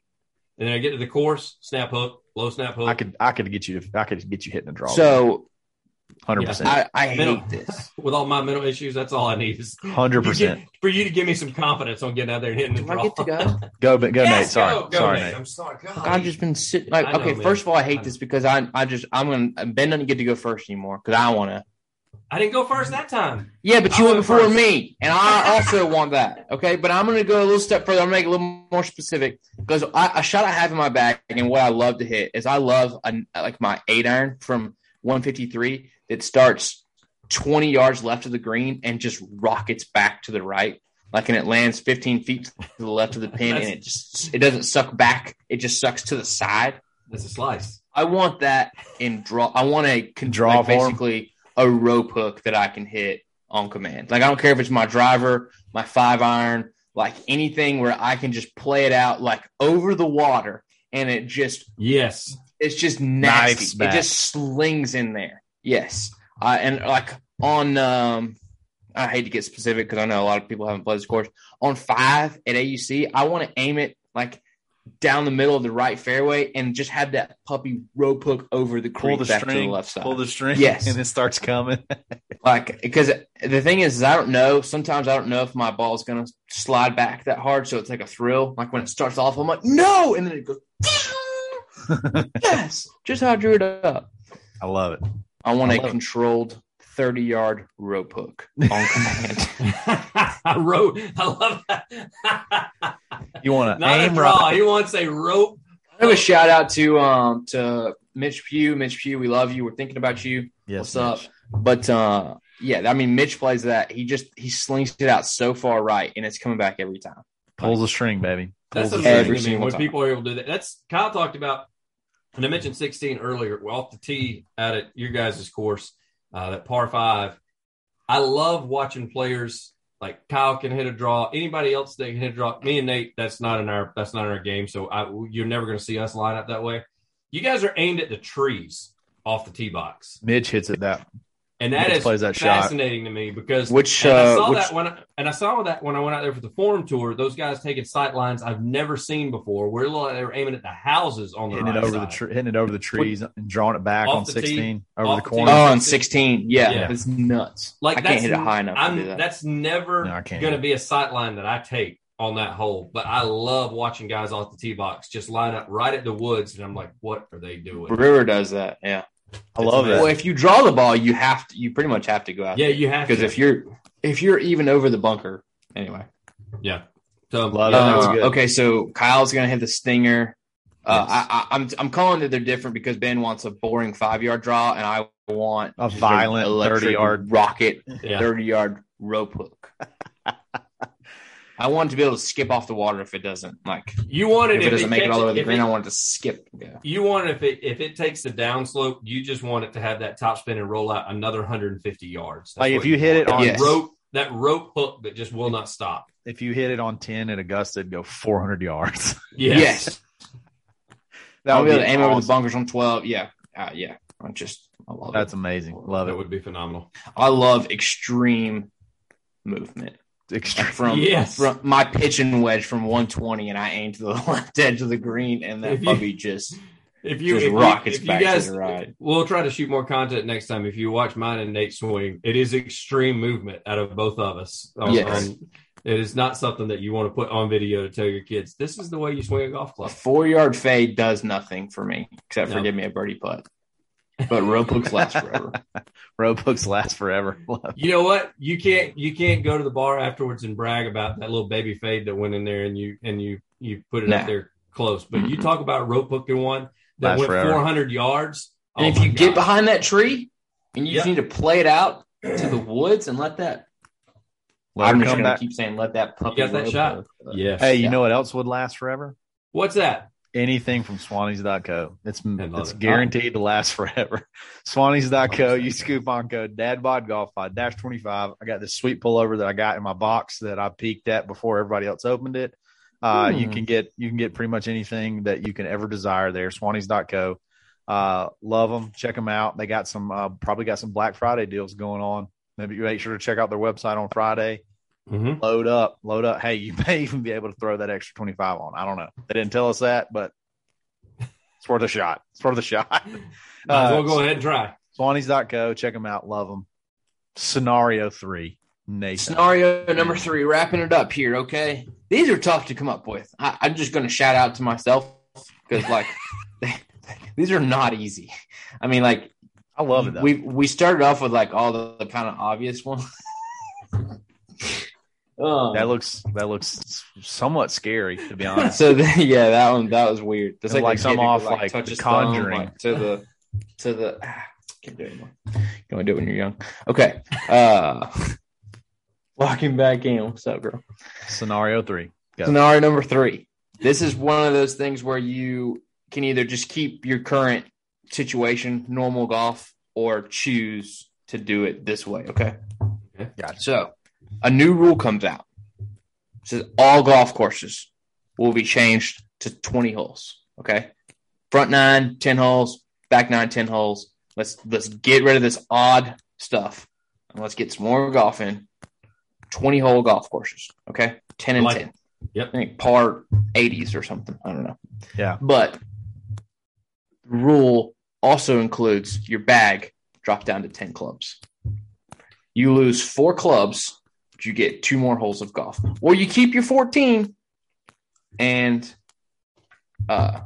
[SPEAKER 4] and then I get to the course, snap hook, low snap hook.
[SPEAKER 5] I could I could get you I could get you hitting a draw.
[SPEAKER 3] So
[SPEAKER 5] hundred percent,
[SPEAKER 3] I, I
[SPEAKER 4] Mental-
[SPEAKER 3] hate this.
[SPEAKER 4] with all my mental issues, that's all I need is
[SPEAKER 5] hundred percent
[SPEAKER 4] for you to give me some confidence on getting out there and hitting the
[SPEAKER 3] Do I
[SPEAKER 4] draw.
[SPEAKER 3] get to go?
[SPEAKER 5] Go, but go, Nate. Sorry,
[SPEAKER 4] go, go,
[SPEAKER 5] sorry,
[SPEAKER 4] Nate.
[SPEAKER 5] Nate.
[SPEAKER 4] I'm sorry. God,
[SPEAKER 3] I've just been sitting. Like,
[SPEAKER 4] know,
[SPEAKER 3] okay,
[SPEAKER 4] man.
[SPEAKER 3] first of all, I hate
[SPEAKER 4] I
[SPEAKER 3] this because I I just I'm gonna Ben doesn't get to go first anymore because I want to.
[SPEAKER 4] I didn't go first that time.
[SPEAKER 3] Yeah, but you went
[SPEAKER 4] went
[SPEAKER 3] before
[SPEAKER 4] first.
[SPEAKER 3] me, and I also want that. Okay, but I'm gonna go a little step further. I'm gonna make it a little more specific because I, a shot I have in my bag and what I love to hit is I love a, like my eight iron from 153 that starts 20 yards left of the green and just rockets back to the right, like and it lands 15 feet to the left of the pin, and it just it doesn't suck back. It just sucks to the side.
[SPEAKER 4] That's a slice.
[SPEAKER 3] I want that in draw. I want a con-
[SPEAKER 5] Draw
[SPEAKER 3] like basically a rope hook that I can hit on command. Like I don't care if it's my driver, my five iron, like anything where I can just play it out like over the water, and it just
[SPEAKER 4] Yes.
[SPEAKER 3] it's just nasty.
[SPEAKER 5] back.
[SPEAKER 3] It just slings in there. Yes, uh, and like on um. I hate to get specific because I know a lot of people haven't played this course. On five at AUC, I want to aim it like down the middle of the right fairway and just have that puppy rope hook over the
[SPEAKER 5] Pull
[SPEAKER 3] creek
[SPEAKER 5] the
[SPEAKER 3] back to the
[SPEAKER 5] string,
[SPEAKER 3] left side.
[SPEAKER 5] pull the string,
[SPEAKER 3] Yes.
[SPEAKER 5] and it starts coming.
[SPEAKER 3] like because the thing is, is I don't know. Sometimes I don't know if my ball is gonna slide back that hard, so it's like a thrill. Like when it starts off, I'm like, no, and then it goes. yes, just how I drew it up.
[SPEAKER 5] I love it.
[SPEAKER 3] I want
[SPEAKER 5] I
[SPEAKER 3] a
[SPEAKER 5] love it.
[SPEAKER 3] controlled 30 yard rope hook on command.
[SPEAKER 4] I wrote. I love that.
[SPEAKER 5] You want to
[SPEAKER 4] Not a
[SPEAKER 5] aim
[SPEAKER 4] draw.
[SPEAKER 5] right?
[SPEAKER 4] He wants a rope.
[SPEAKER 3] I have a shout out to um to Mitch Pugh. Mitch Pugh, we love you. We're thinking about you.
[SPEAKER 5] Yes,
[SPEAKER 3] What's up?
[SPEAKER 5] Mitch.
[SPEAKER 3] But uh yeah, I mean Mitch plays that. He just he slings it out so far right and it's coming back every time.
[SPEAKER 5] Pulls the string, baby.
[SPEAKER 4] That's
[SPEAKER 5] Pulls the
[SPEAKER 3] Every
[SPEAKER 5] string.
[SPEAKER 4] amazing to me when
[SPEAKER 3] time.
[SPEAKER 4] people are able to do that. That's Kyle talked about, and I mentioned 16 earlier. Well, off the tee out at your guys' course, uh, that par five. I love watching players like Kyle can hit a draw. Anybody else that can hit a draw. Me and Nate, that's not in our that's not in our game. So I, you're never going to see us line up that way. You guys are aimed at the trees off the tee box,
[SPEAKER 5] Mitch hits it that.
[SPEAKER 4] And that is
[SPEAKER 5] plays that shot.
[SPEAKER 4] fascinating to me because
[SPEAKER 3] Which,
[SPEAKER 4] and I
[SPEAKER 3] uh,
[SPEAKER 4] saw
[SPEAKER 3] which-
[SPEAKER 4] that when I, and I saw that when I went out there for the forum tour. Those guys taking sight lines I've never seen before. Where like they were aiming at the houses on the
[SPEAKER 5] Hitting
[SPEAKER 4] right
[SPEAKER 5] it over the
[SPEAKER 4] side.
[SPEAKER 5] tre- hitting it over the trees and drawing it back on
[SPEAKER 4] the tee.
[SPEAKER 5] sixteen over the
[SPEAKER 4] the
[SPEAKER 5] corner.
[SPEAKER 4] tee.
[SPEAKER 3] Oh, on 16. Yeah,
[SPEAKER 4] Yeah.
[SPEAKER 3] it's nuts.
[SPEAKER 4] Like
[SPEAKER 3] I can't
[SPEAKER 4] that's,
[SPEAKER 3] hit it high enough
[SPEAKER 4] I'm,
[SPEAKER 3] to do that.
[SPEAKER 4] That's never
[SPEAKER 5] No,
[SPEAKER 4] going to be a sight line that I take on that hole. But I love watching guys off the tee box just line up right at the woods, and I'm like, what are they doing?
[SPEAKER 3] Brewer does that. Yeah.
[SPEAKER 5] I love it.
[SPEAKER 3] Well, if you draw the ball, you have to. You pretty much have to go out.
[SPEAKER 4] Yeah, you have
[SPEAKER 3] Because if you're if you're even over the bunker, anyway.
[SPEAKER 4] yeah. So
[SPEAKER 5] Love it.
[SPEAKER 4] yeah,
[SPEAKER 5] That's
[SPEAKER 3] Uh, okay, so Kyle's gonna hit the stinger. Uh,
[SPEAKER 5] Yes.
[SPEAKER 3] I, I, I'm I'm calling that they're different because Ben wants a boring five yard draw, and I want
[SPEAKER 5] A violent 30-yard.
[SPEAKER 3] rocket
[SPEAKER 4] yeah.
[SPEAKER 3] thirty yard rope hook. I want it to be able to skip off the water if it doesn't like
[SPEAKER 4] You want it
[SPEAKER 3] if
[SPEAKER 4] if
[SPEAKER 3] it doesn't make it all the way to the green.
[SPEAKER 4] it-
[SPEAKER 3] I want it to skip. Yeah.
[SPEAKER 4] You want it if it if it takes the downslope, you just want it to have that top spin and roll out another 150 yards. That's
[SPEAKER 5] Like, if
[SPEAKER 4] what
[SPEAKER 5] you hit it on-
[SPEAKER 4] that
[SPEAKER 3] Yes.
[SPEAKER 4] rope, that rope hook that just will not stop.
[SPEAKER 5] If you hit it on ten at Augusta, it'd go four hundred yards.
[SPEAKER 4] Yes.
[SPEAKER 3] Yes.
[SPEAKER 5] That
[SPEAKER 3] I'll
[SPEAKER 5] would
[SPEAKER 3] be able to
[SPEAKER 5] be
[SPEAKER 3] aim over the bunkers on twelve. Yeah. Uh, yeah. I'm just I love
[SPEAKER 5] That's
[SPEAKER 3] it.
[SPEAKER 5] amazing. Love
[SPEAKER 4] That
[SPEAKER 5] it.
[SPEAKER 4] would be phenomenal.
[SPEAKER 3] I love extreme movement.
[SPEAKER 5] Extreme.
[SPEAKER 3] From
[SPEAKER 4] Yes.
[SPEAKER 3] from my pitching wedge from 120, and I aim to the left edge of the green, and that
[SPEAKER 4] If you-
[SPEAKER 3] just
[SPEAKER 4] If you,
[SPEAKER 3] Just
[SPEAKER 4] if you,
[SPEAKER 3] rockets
[SPEAKER 4] if you
[SPEAKER 3] back to
[SPEAKER 4] guys,
[SPEAKER 3] the right.
[SPEAKER 4] we'll try to shoot more content next time. If you watch mine and Nate swing, it is extreme movement out of both of us. On-
[SPEAKER 3] Yes.
[SPEAKER 4] on- it is not something that you want to put on video to tell your kids this is the way you swing a golf
[SPEAKER 3] a
[SPEAKER 4] club.
[SPEAKER 3] four yard fade does nothing for me except for
[SPEAKER 4] No.
[SPEAKER 3] give me a birdie putt. But rope hooks last forever.
[SPEAKER 5] Rope hooks last forever.
[SPEAKER 4] You know what? You can't you can't go to the bar afterwards and brag about that little baby fade that went in there and you and you you put it
[SPEAKER 3] Nah.
[SPEAKER 4] up there close. But you talk about rope hooking one that
[SPEAKER 5] Last
[SPEAKER 4] went
[SPEAKER 5] forever.
[SPEAKER 4] 400 yards.
[SPEAKER 3] And
[SPEAKER 4] Oh
[SPEAKER 3] if
[SPEAKER 4] my
[SPEAKER 3] you get behind that tree and you just need to play it out to the woods and let that
[SPEAKER 5] Let
[SPEAKER 3] I'm just gonna
[SPEAKER 5] back.
[SPEAKER 3] keep saying let that puppy
[SPEAKER 4] You got that shot.
[SPEAKER 3] hook.
[SPEAKER 4] yes.
[SPEAKER 5] Hey, you
[SPEAKER 3] Yeah.
[SPEAKER 5] know what else would last forever?
[SPEAKER 4] what's that?
[SPEAKER 5] Anything from Swannies.co. It's it's
[SPEAKER 4] it.
[SPEAKER 5] guaranteed to last forever. Swannies.co. You scoop on code DADBOD Golf Pod dash 25. I got this sweet pullover that I got in my box that I peeked at before everybody else opened it. Uh, you
[SPEAKER 3] Hmm.
[SPEAKER 5] can get you can get pretty much anything that you can ever desire there. Swannies.co. Uh, love them. Check them out. They got some uh, probably got some Black Friday deals going on. Maybe you make sure to check out their website on Friday.
[SPEAKER 4] Mm-hmm.
[SPEAKER 5] load up, load up. Hey, you may even be able to throw that extra 25 on. I don't know. They didn't tell us that, but it's worth a shot. It's worth a shot.
[SPEAKER 4] Might as well
[SPEAKER 5] Uh,
[SPEAKER 4] go ahead and try.
[SPEAKER 5] Swannies.co. Check them out. Love them. Scenario three. Nathan.
[SPEAKER 3] Scenario number three, wrapping it up here. Okay, these are tough to come up with. I, I'm just going to shout out to myself because, like, these are not easy. I mean, like,
[SPEAKER 5] I love it though.
[SPEAKER 3] we we started off with like all the, the kind of obvious ones. Um,
[SPEAKER 5] that looks that looks somewhat scary to be honest.
[SPEAKER 3] so the, yeah, that one that was weird. That's
[SPEAKER 5] Like
[SPEAKER 3] the
[SPEAKER 5] some off,
[SPEAKER 3] could,
[SPEAKER 5] like,
[SPEAKER 3] touch
[SPEAKER 5] The
[SPEAKER 3] his thumb,
[SPEAKER 5] Conjuring.
[SPEAKER 3] like, to the to the. Ah, can't do it anymore. You can only do it when you're young. Okay. Uh, walking back in. What's up, girl?
[SPEAKER 5] Scenario three. Go.
[SPEAKER 3] Scenario number three. This is one of those things where you can either just keep your current situation, normal golf, or choose to do it this way. Okay.
[SPEAKER 5] Gotcha.
[SPEAKER 3] So a new rule comes out. It says all golf courses will be changed to 20 holes. Okay. Front nine, 10 holes, back nine, 10 holes. Let's let's get rid of this odd stuff. And let's get some more golf in. 20 hole golf courses. Okay. 10 and
[SPEAKER 4] Like
[SPEAKER 3] 10.
[SPEAKER 4] Yep.
[SPEAKER 3] I think par 80s or something. I don't know.
[SPEAKER 5] Yeah.
[SPEAKER 3] But the rule also includes your bag drop down to 10 clubs. You lose four clubs, but you get two more holes of golf. Or you keep your 14 and uh,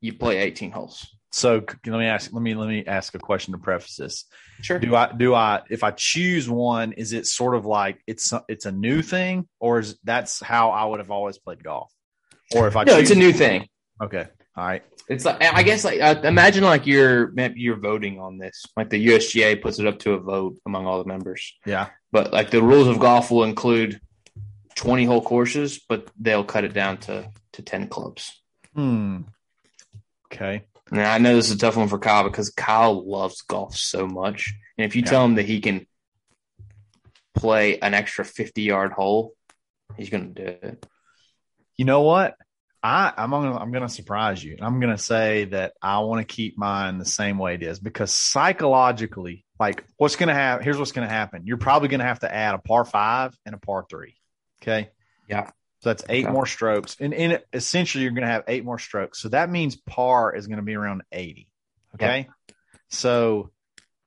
[SPEAKER 3] you play 18 holes.
[SPEAKER 5] So let me ask let me let me ask a question to preface this.
[SPEAKER 3] Sure.
[SPEAKER 5] Do I do I if I choose one, is it sort of like it's a- it's a new thing, or is that's how I would have always played golf? Or if I
[SPEAKER 3] No,
[SPEAKER 5] choose,
[SPEAKER 3] it's a new thing.
[SPEAKER 5] okay, all right,
[SPEAKER 3] It's like I guess like uh, imagine like you're you're voting on this. Like the USGA puts it up to a vote among all the members.
[SPEAKER 5] yeah,
[SPEAKER 3] But like the rules of golf will include 20 hole courses, but they'll cut it down to to 10 clubs.
[SPEAKER 5] hmm, okay,
[SPEAKER 3] Now I know this is a tough one for Kyle because Kyle loves golf so much, and if you
[SPEAKER 5] Yeah.
[SPEAKER 3] tell him that he can play an extra 50 yard hole, he's going to do it.
[SPEAKER 5] you know what? I I'm gonna I'm gonna surprise you. I'm gonna say that I want to keep mine the same way it is because psychologically, like what's gonna happen? Here's what's gonna happen. You're probably gonna have to add a par five and a par three. Okay.
[SPEAKER 3] Yeah.
[SPEAKER 5] So that's eight
[SPEAKER 3] Okay.
[SPEAKER 5] more strokes, and in essentially you're gonna have eight more strokes. So that means par is gonna be around eighty. Okay. So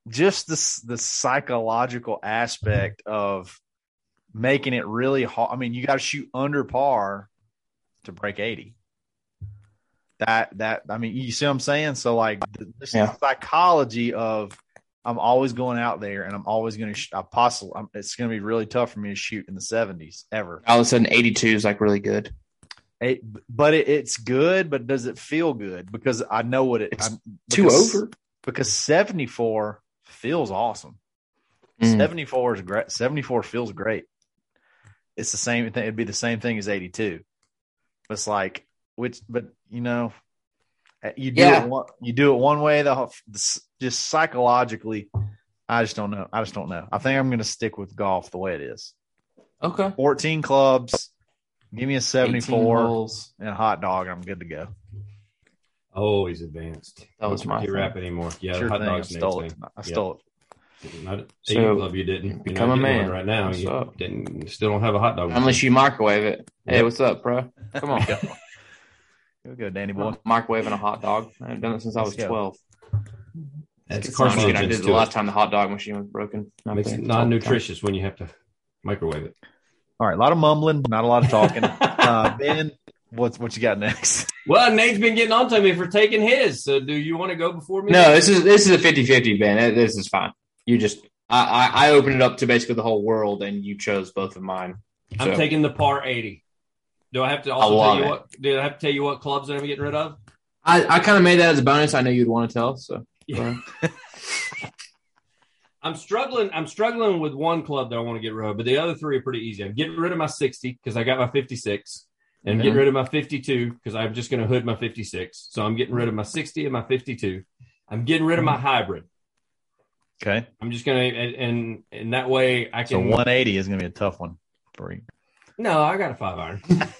[SPEAKER 5] just this the psychological aspect of making it really hard. I mean, you got to shoot under par to break 80. That that I mean, you see what I'm saying? So like th- this
[SPEAKER 3] Yeah.
[SPEAKER 5] psychology of I'm always going out there and I'm always going to sh- I possibly I'm, it's going to be really tough for me to shoot in the 70s ever.
[SPEAKER 3] All of a sudden, 82 is like really good.
[SPEAKER 5] It, but it, it's good, but does it feel good? Because I know what it
[SPEAKER 3] It's
[SPEAKER 5] I'm, because-
[SPEAKER 3] over.
[SPEAKER 5] because 74 feels awesome.
[SPEAKER 3] Mm.
[SPEAKER 5] 74 is great. 74 feels great. It's the same thing. It'd be the same thing as 82. It's like, which, but you know, uh, you do
[SPEAKER 3] Yeah.
[SPEAKER 5] it one, you do it one way. The, the just psychologically, I just don't know. I just don't know. I think I'm going to stick with golf the way it is.
[SPEAKER 3] Okay.
[SPEAKER 5] 14 clubs. Give me a 74 and a hot dog. I'm good to go.
[SPEAKER 4] Oh, he's advanced.
[SPEAKER 3] That was my
[SPEAKER 4] Don't rap anymore. Yeah,
[SPEAKER 5] Sure
[SPEAKER 4] hot
[SPEAKER 5] thing. I
[SPEAKER 4] dogs
[SPEAKER 5] stole it.
[SPEAKER 4] thing.
[SPEAKER 5] I stole it.
[SPEAKER 4] Not at
[SPEAKER 3] So,
[SPEAKER 4] AU Club, you didn't. You're
[SPEAKER 3] become
[SPEAKER 4] not
[SPEAKER 3] a man.
[SPEAKER 4] right now.
[SPEAKER 3] What's
[SPEAKER 4] you
[SPEAKER 3] up?
[SPEAKER 4] didn't. Still don't have a hot dog.
[SPEAKER 3] Unless you microwave it. Hey,
[SPEAKER 4] Yep.
[SPEAKER 3] what's up, bro? Come on.
[SPEAKER 5] Here we go, Danny boy.
[SPEAKER 3] Microwaving a hot dog. I've done it since I was
[SPEAKER 5] Let's go.
[SPEAKER 3] 12.
[SPEAKER 4] That's
[SPEAKER 3] It's not shit I did
[SPEAKER 4] carcinogens
[SPEAKER 3] the last time the hot dog machine was broken. Not
[SPEAKER 4] Makes it
[SPEAKER 3] It's all
[SPEAKER 4] non-nutritious when you have to microwave it.
[SPEAKER 5] All right, a lot of mumbling, not a lot of talking. uh, ben, what's what you got next?
[SPEAKER 4] Well, Nate's been getting on to me for taking his. So, do you want to go before me?
[SPEAKER 3] No, this is this is a 50-50, Ben. This is fine. You just I, I I opened it up to basically the whole world, and you chose both of mine.
[SPEAKER 4] I'm taking the par 80. Do I have to also tell you
[SPEAKER 3] it.
[SPEAKER 4] what? Did I have to tell you what clubs I'm getting rid of?
[SPEAKER 3] I, I kind of made that as a bonus. I know you'd want to tell. So
[SPEAKER 4] Yeah. I'm struggling. I'm struggling with one club that I want to get rid of, but the other three are pretty easy. I'm getting rid of my 60 because I got my 56, and I'm getting rid of my 52 because I'm just going to hood my 56. So I'm getting rid of my 60 and my 52. I'm getting rid of my mm-hmm. hybrid.
[SPEAKER 5] Okay,
[SPEAKER 4] I'm just going to, and, and and that way I can.
[SPEAKER 5] so 180 is going to be a tough one for you.
[SPEAKER 4] no, I got a five iron.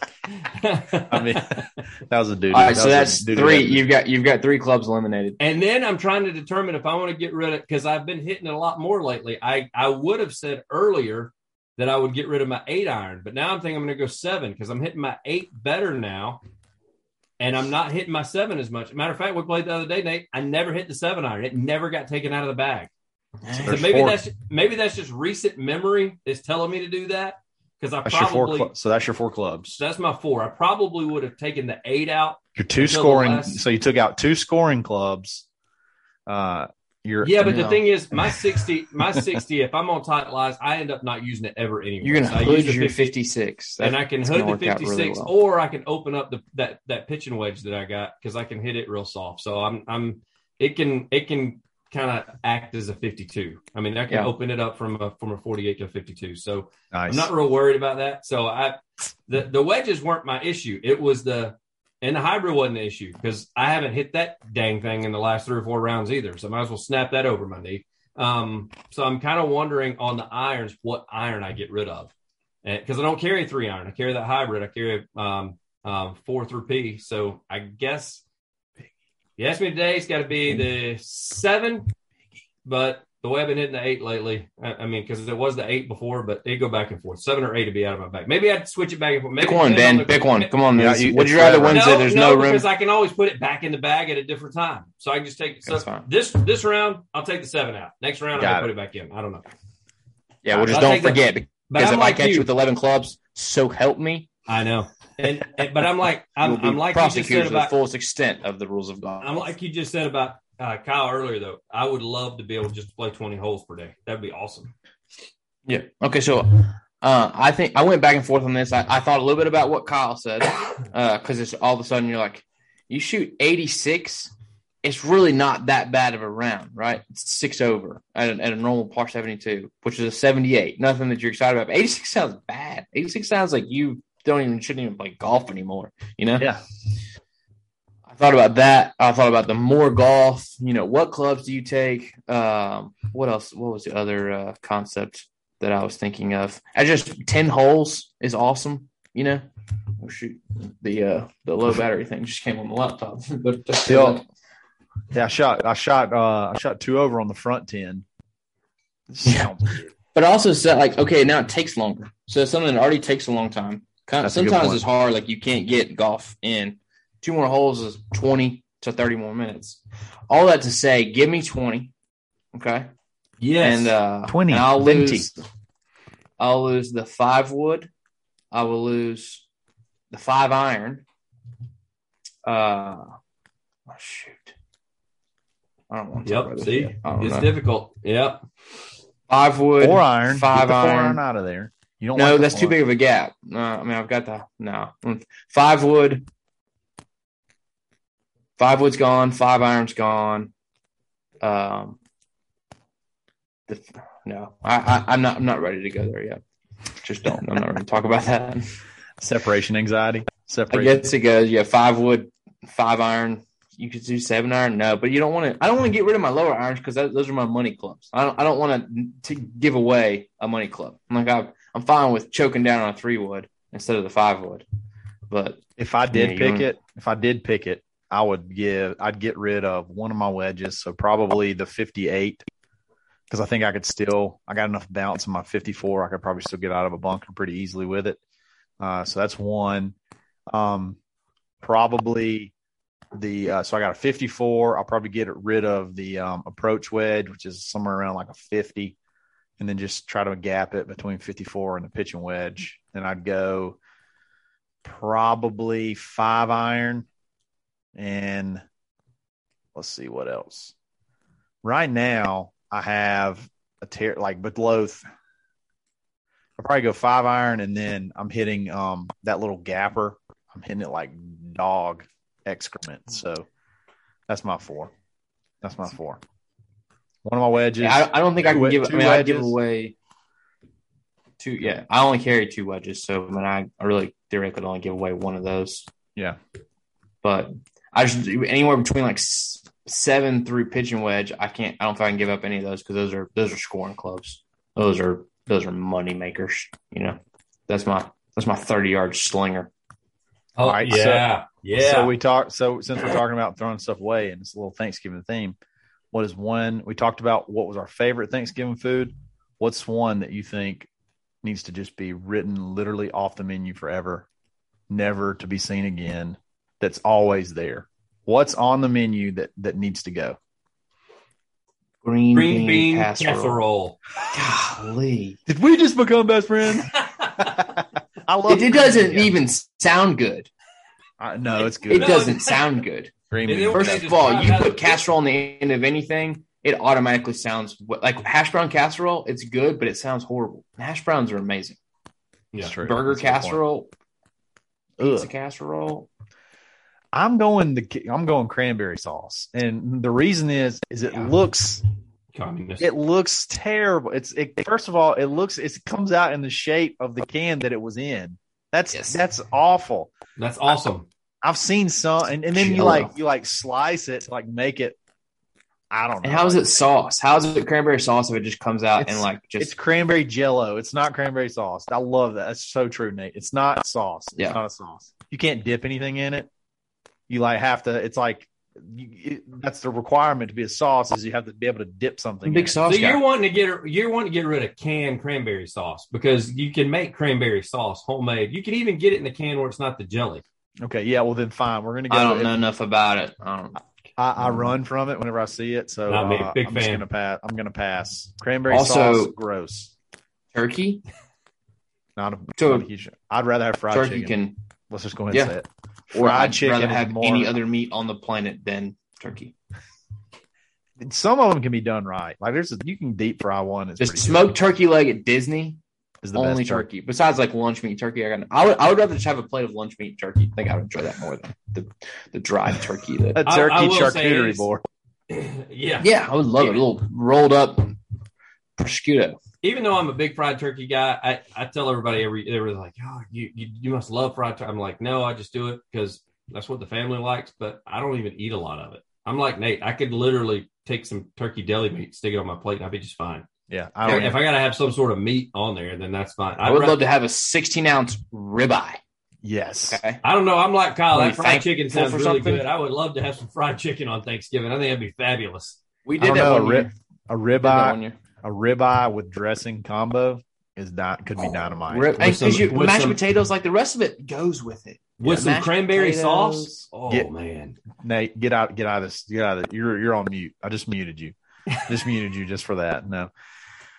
[SPEAKER 5] I mean, that was a dude.
[SPEAKER 3] all right, so that's three. You've got you've got three clubs eliminated.
[SPEAKER 4] And then I'm trying to determine if I want to get rid of because I've been hitting it a lot more lately. I I would have said earlier that I would get rid of my eight iron, but now I'm thinking I'm going to go seven because I'm hitting my eight better now, and I'm not hitting my seven as much. Matter of fact, we played the other day, Nate. I never hit the seven iron. It never got taken out of the bag. So
[SPEAKER 5] There's
[SPEAKER 4] maybe
[SPEAKER 5] four.
[SPEAKER 4] that's maybe that's just recent memory is telling me to do that because I
[SPEAKER 5] That's your four.
[SPEAKER 4] probably
[SPEAKER 5] Cl- so that's your four clubs.
[SPEAKER 4] so that's my four. I probably would have taken the eight out
[SPEAKER 5] Your two scoring.
[SPEAKER 4] last-
[SPEAKER 5] So you took out two scoring clubs. Uh, you're
[SPEAKER 4] Yeah, but
[SPEAKER 3] No.
[SPEAKER 4] the thing is, my sixty, my sixty. If I'm on tight lines, I end up not using it ever anyway.
[SPEAKER 3] You're gonna
[SPEAKER 4] I
[SPEAKER 3] hood
[SPEAKER 4] use the
[SPEAKER 3] your
[SPEAKER 4] 50
[SPEAKER 3] fifty six,
[SPEAKER 4] and I can
[SPEAKER 3] that's
[SPEAKER 4] hood the
[SPEAKER 3] work out really
[SPEAKER 4] 56,
[SPEAKER 3] well.
[SPEAKER 4] or I can open up the that that pitching wedge that I got because I can hit it real soft. So I'm I'm it can it can kind of act as a 52. I mean, I can
[SPEAKER 3] Yeah.
[SPEAKER 4] open it up from a from a 48 to a 52. So
[SPEAKER 5] nice.
[SPEAKER 4] I'm not real worried about that. So I the the wedges weren't my issue. It was the and the hybrid wasn't the issue because I haven't hit that dang thing in the last three or four rounds either. So I might as well snap that over my knee. Um, so I'm kind of wondering on the irons what iron I get rid of because I don't carry three iron. I carry that hybrid. I carry um, um, four through P. So I guess you asked me today, it's got to be the seven, but the way I've been hitting the eight lately, I, I mean, because it was the eight before, but it go back and forth. Seven or eight to be out of my bag. Maybe I'd switch it back and forth. Maybe
[SPEAKER 3] Pick one,
[SPEAKER 4] depend on
[SPEAKER 3] Ben.
[SPEAKER 4] the-
[SPEAKER 3] Pick one. Come on,
[SPEAKER 5] Yeah,
[SPEAKER 3] man.
[SPEAKER 5] you-
[SPEAKER 3] Would
[SPEAKER 5] it's
[SPEAKER 3] you rather
[SPEAKER 5] forever.
[SPEAKER 3] Wednesday? There's no, room.
[SPEAKER 4] because I can always put it back in the bag at a different time. So I can just take so this this round, I'll take the seven out. Next round,
[SPEAKER 5] Got
[SPEAKER 4] I'll
[SPEAKER 5] it.
[SPEAKER 4] put it back in. I don't know.
[SPEAKER 3] yeah, well, just
[SPEAKER 4] I'll
[SPEAKER 3] don't
[SPEAKER 4] take the-
[SPEAKER 3] forget because if
[SPEAKER 4] like
[SPEAKER 3] I catch you
[SPEAKER 4] you.
[SPEAKER 3] with eleven clubs, so help me,
[SPEAKER 4] I know, and, and but I'm like I'm, I'm like
[SPEAKER 3] prosecuted to the fullest extent of the rules of golf.
[SPEAKER 4] I'm like you just said about uh, Kyle earlier though. I would love to be able to just play 20 holes per day. That'd be awesome.
[SPEAKER 3] Yeah. Okay. So, uh, I think I went back and forth on this. I, I thought a little bit about what Kyle said because it's all of a sudden you're like, you shoot 86. It's really not that bad of a round, right? It's six over at a, at a normal par 72, which is a 78. Nothing that you're excited about. But 86 sounds bad. 86 sounds like you don't even shouldn't even play golf anymore. You know?
[SPEAKER 5] Yeah.
[SPEAKER 3] I thought about that. I thought about the more golf. You know, what clubs do you take? Um, what else? What was the other uh, concept that I was thinking of? I just ten holes is awesome. You know, oh shoot, the uh, the low battery thing just came on the laptop. but
[SPEAKER 5] Still- Yeah, I shot. I shot. Uh, I shot two over on the front ten.
[SPEAKER 3] Yeah. but also said like, okay, now it takes longer. So something that already takes a long time. Kind
[SPEAKER 5] That's a good
[SPEAKER 3] sometimes it's hard. Like you can't get golf in. Two more holes is twenty to thirty more minutes. All that to say, give me twenty. Okay.
[SPEAKER 4] Yes.
[SPEAKER 3] And uh
[SPEAKER 5] 20,
[SPEAKER 3] and I'll
[SPEAKER 5] venti.
[SPEAKER 3] lose I'll lose the five wood. I will lose the five iron. Uh oh shoot. I don't want to
[SPEAKER 4] yep. See,
[SPEAKER 3] yet. I don't
[SPEAKER 4] it's
[SPEAKER 3] know.
[SPEAKER 4] difficult. Yep.
[SPEAKER 3] Five wood,
[SPEAKER 5] Four iron.
[SPEAKER 3] five
[SPEAKER 5] Get the four
[SPEAKER 3] iron.
[SPEAKER 5] iron out of there. You don't.
[SPEAKER 3] No, that's too big of a gap. No, I mean I've got the no. Five wood. Five wood's gone, five iron's gone. Um the, no, I, I I'm not I'm not ready to go there yet. Just don't. I'm not ready to talk about that.
[SPEAKER 5] Separation anxiety.
[SPEAKER 3] I
[SPEAKER 5] Separation.
[SPEAKER 3] guess it goes, yeah, five wood, five iron. You could do seven iron, no, but you don't want to. I don't want to get rid of my lower irons because those are my money clubs. I don't. I don't want to to give away a money club. I'm like I, I'm fine with choking down on a three wood instead of the five wood. But
[SPEAKER 5] If I did pick it, if I did pick it, I would give I'd get rid of one of my wedges, so probably the 58 because I think I could still I got enough bounce in my 54. I could probably still get out of a bunker pretty easily with it. Uh, so that's one. Um, probably the uh, so I got a 54. I'll probably get rid of the um, approach wedge, which is somewhere around like a 50, and then just try to gap it between 54 and the pitching wedge. And I'd go probably five iron, and let's see what else. Right now, I have a tear like both. I'll probably go five iron, and then I'm hitting um that little gapper. I'm hitting it like dog excrement. So that's my four. That's my four. One of my wedges.
[SPEAKER 3] Yeah, I, I don't think I can give. I
[SPEAKER 5] two
[SPEAKER 3] mean, I give away two. Yeah, I only carry two wedges, so I mean, I, I really theoretically only give away one of those.
[SPEAKER 5] Yeah.
[SPEAKER 3] But I just anywhere between like seven through pitching wedge. I can't. I don't think I can give up any of those because those are those are scoring clubs. Those are those are money makers. You know, that's my that's my thirty yard slinger.
[SPEAKER 4] Oh,
[SPEAKER 5] All right, so-
[SPEAKER 4] yeah, yeah.
[SPEAKER 5] So we talked. So since we're talking about throwing stuff away, and it's a little Thanksgiving theme, what is one we talked about? What was our favorite Thanksgiving food? What's one that you think needs to just be written literally off the menu forever, never to be seen again? That's always there. What's on the menu that that needs to go?
[SPEAKER 3] Green,
[SPEAKER 4] Green bean
[SPEAKER 3] casserole.
[SPEAKER 4] casserole.
[SPEAKER 3] Golly,
[SPEAKER 5] Did we just become best friends? I love
[SPEAKER 3] it, it doesn't
[SPEAKER 5] bean.
[SPEAKER 3] even sound good.
[SPEAKER 5] I, no, it's
[SPEAKER 3] It
[SPEAKER 5] good.
[SPEAKER 4] No,
[SPEAKER 3] doesn't sound good.
[SPEAKER 5] Green
[SPEAKER 4] It-
[SPEAKER 5] bean.
[SPEAKER 4] it-
[SPEAKER 3] First of all, you put casserole on the end of anything, it automatically sounds like hash brown casserole. It's good, but it sounds horrible. Hash browns are amazing.
[SPEAKER 4] Yeah.
[SPEAKER 5] It's true.
[SPEAKER 3] Burger
[SPEAKER 5] That's a good
[SPEAKER 3] casserole,
[SPEAKER 5] Ugh.
[SPEAKER 3] pizza casserole.
[SPEAKER 5] I'm going the I'm going cranberry sauce, and the reason is is it
[SPEAKER 4] Yeah.
[SPEAKER 5] looks
[SPEAKER 4] Communist.
[SPEAKER 5] it looks terrible. It's it first of all it looks it comes out in the shape of the can that it was in. That's
[SPEAKER 3] Yes.
[SPEAKER 5] that's awful.
[SPEAKER 4] That's awesome.
[SPEAKER 5] I've seen some, and, and then you like you like slice it to like make it. I don't know.
[SPEAKER 3] And how is it sauce? How is it cranberry sauce if it just comes out
[SPEAKER 5] It's-
[SPEAKER 3] and like just It's
[SPEAKER 5] cranberry jello. It's not cranberry sauce. I love that. That's so true, Nate. It's not sauce. It's
[SPEAKER 3] Yeah.
[SPEAKER 5] not a sauce. You can't dip anything in it. You like have to. It's like you, it, that's the requirement to be a sauce is you have to be able to dip something.
[SPEAKER 3] big
[SPEAKER 5] in it.
[SPEAKER 3] sauce
[SPEAKER 4] So
[SPEAKER 3] guy?
[SPEAKER 4] you're wanting to get you're wanting to get rid of canned cranberry sauce because you can make cranberry sauce homemade. You can even get it in the can where it's not the jelly.
[SPEAKER 5] Okay, yeah. Well, then fine. We're gonna go.
[SPEAKER 3] I don't know enough about it. I don't,
[SPEAKER 5] I, I run from it whenever I see it. So
[SPEAKER 4] Not me.
[SPEAKER 5] uh,
[SPEAKER 4] Big
[SPEAKER 5] I'm just
[SPEAKER 4] fan.
[SPEAKER 5] gonna pass. I'm gonna pass. Cranberry
[SPEAKER 3] Also-
[SPEAKER 5] sauce, gross.
[SPEAKER 3] turkey.
[SPEAKER 5] Not a,
[SPEAKER 3] So-
[SPEAKER 5] not a huge. I'd rather have fried
[SPEAKER 3] turkey
[SPEAKER 5] chicken.
[SPEAKER 3] can,
[SPEAKER 5] Let's just go ahead
[SPEAKER 3] Yeah.
[SPEAKER 5] and say it.
[SPEAKER 3] or
[SPEAKER 5] Fried
[SPEAKER 3] I'd
[SPEAKER 5] chicken
[SPEAKER 3] rather have
[SPEAKER 5] more-
[SPEAKER 3] any other meat on the planet than turkey.
[SPEAKER 5] Some of them can be done right. Like there's a, you can deep fry one. It's
[SPEAKER 3] Just
[SPEAKER 5] pretty
[SPEAKER 3] smoked turkey leg at Disney.
[SPEAKER 5] Good. is the
[SPEAKER 3] only
[SPEAKER 5] best turkey.
[SPEAKER 3] turkey. Besides like lunch meat turkey, I got. I would. I would rather just have a plate of lunch meat turkey. I think I would enjoy that more than the the dried turkey. That
[SPEAKER 5] A
[SPEAKER 4] I-
[SPEAKER 5] turkey
[SPEAKER 4] I will say
[SPEAKER 5] charcuterie board.
[SPEAKER 4] yeah.
[SPEAKER 3] yeah, I would love it. A little rolled up prosciutto.
[SPEAKER 4] Even though I'm a big fried turkey guy, I, I tell everybody every they were like, oh, you, you you must love fried turkey. I'm like, no, I just do it because that's what the family likes. But I don't even eat a lot of it. I'm like Nate. I could literally take some turkey deli meat, stick it on my plate, and I'd be just fine.
[SPEAKER 5] Yeah, I don't.
[SPEAKER 4] if I gotta have some sort of meat on there, then that's fine.
[SPEAKER 3] I
[SPEAKER 4] I'd
[SPEAKER 3] would
[SPEAKER 4] ra-
[SPEAKER 3] love to have a 16 ounce ribeye.
[SPEAKER 5] yes.
[SPEAKER 3] Okay.
[SPEAKER 4] I don't know. I'm like Kyle.
[SPEAKER 3] Are
[SPEAKER 4] That fried chicken
[SPEAKER 3] thankful
[SPEAKER 4] sounds
[SPEAKER 3] for
[SPEAKER 4] really
[SPEAKER 3] something?
[SPEAKER 4] good. I would love to have some fried chicken on Thanksgiving. I think that'd be fabulous.
[SPEAKER 3] We did
[SPEAKER 5] don't
[SPEAKER 3] that
[SPEAKER 5] know. A, rib,
[SPEAKER 3] year.
[SPEAKER 5] a
[SPEAKER 3] Did that
[SPEAKER 5] ribeye, a ribeye with dressing combo is not could be oh, dynamite.
[SPEAKER 3] Rib- and
[SPEAKER 4] some-
[SPEAKER 3] 'cause you-
[SPEAKER 4] with
[SPEAKER 3] mashed
[SPEAKER 4] some-
[SPEAKER 3] potatoes, like the rest of it, goes with it.
[SPEAKER 4] With
[SPEAKER 3] Yeah,
[SPEAKER 4] some cranberry
[SPEAKER 3] potatoes.
[SPEAKER 4] sauce. Oh
[SPEAKER 5] Yeah.
[SPEAKER 4] man.
[SPEAKER 5] Nate, get out, get out of this. Get out of it. You're you're on mute. I just muted you. Just muted you just for that. No.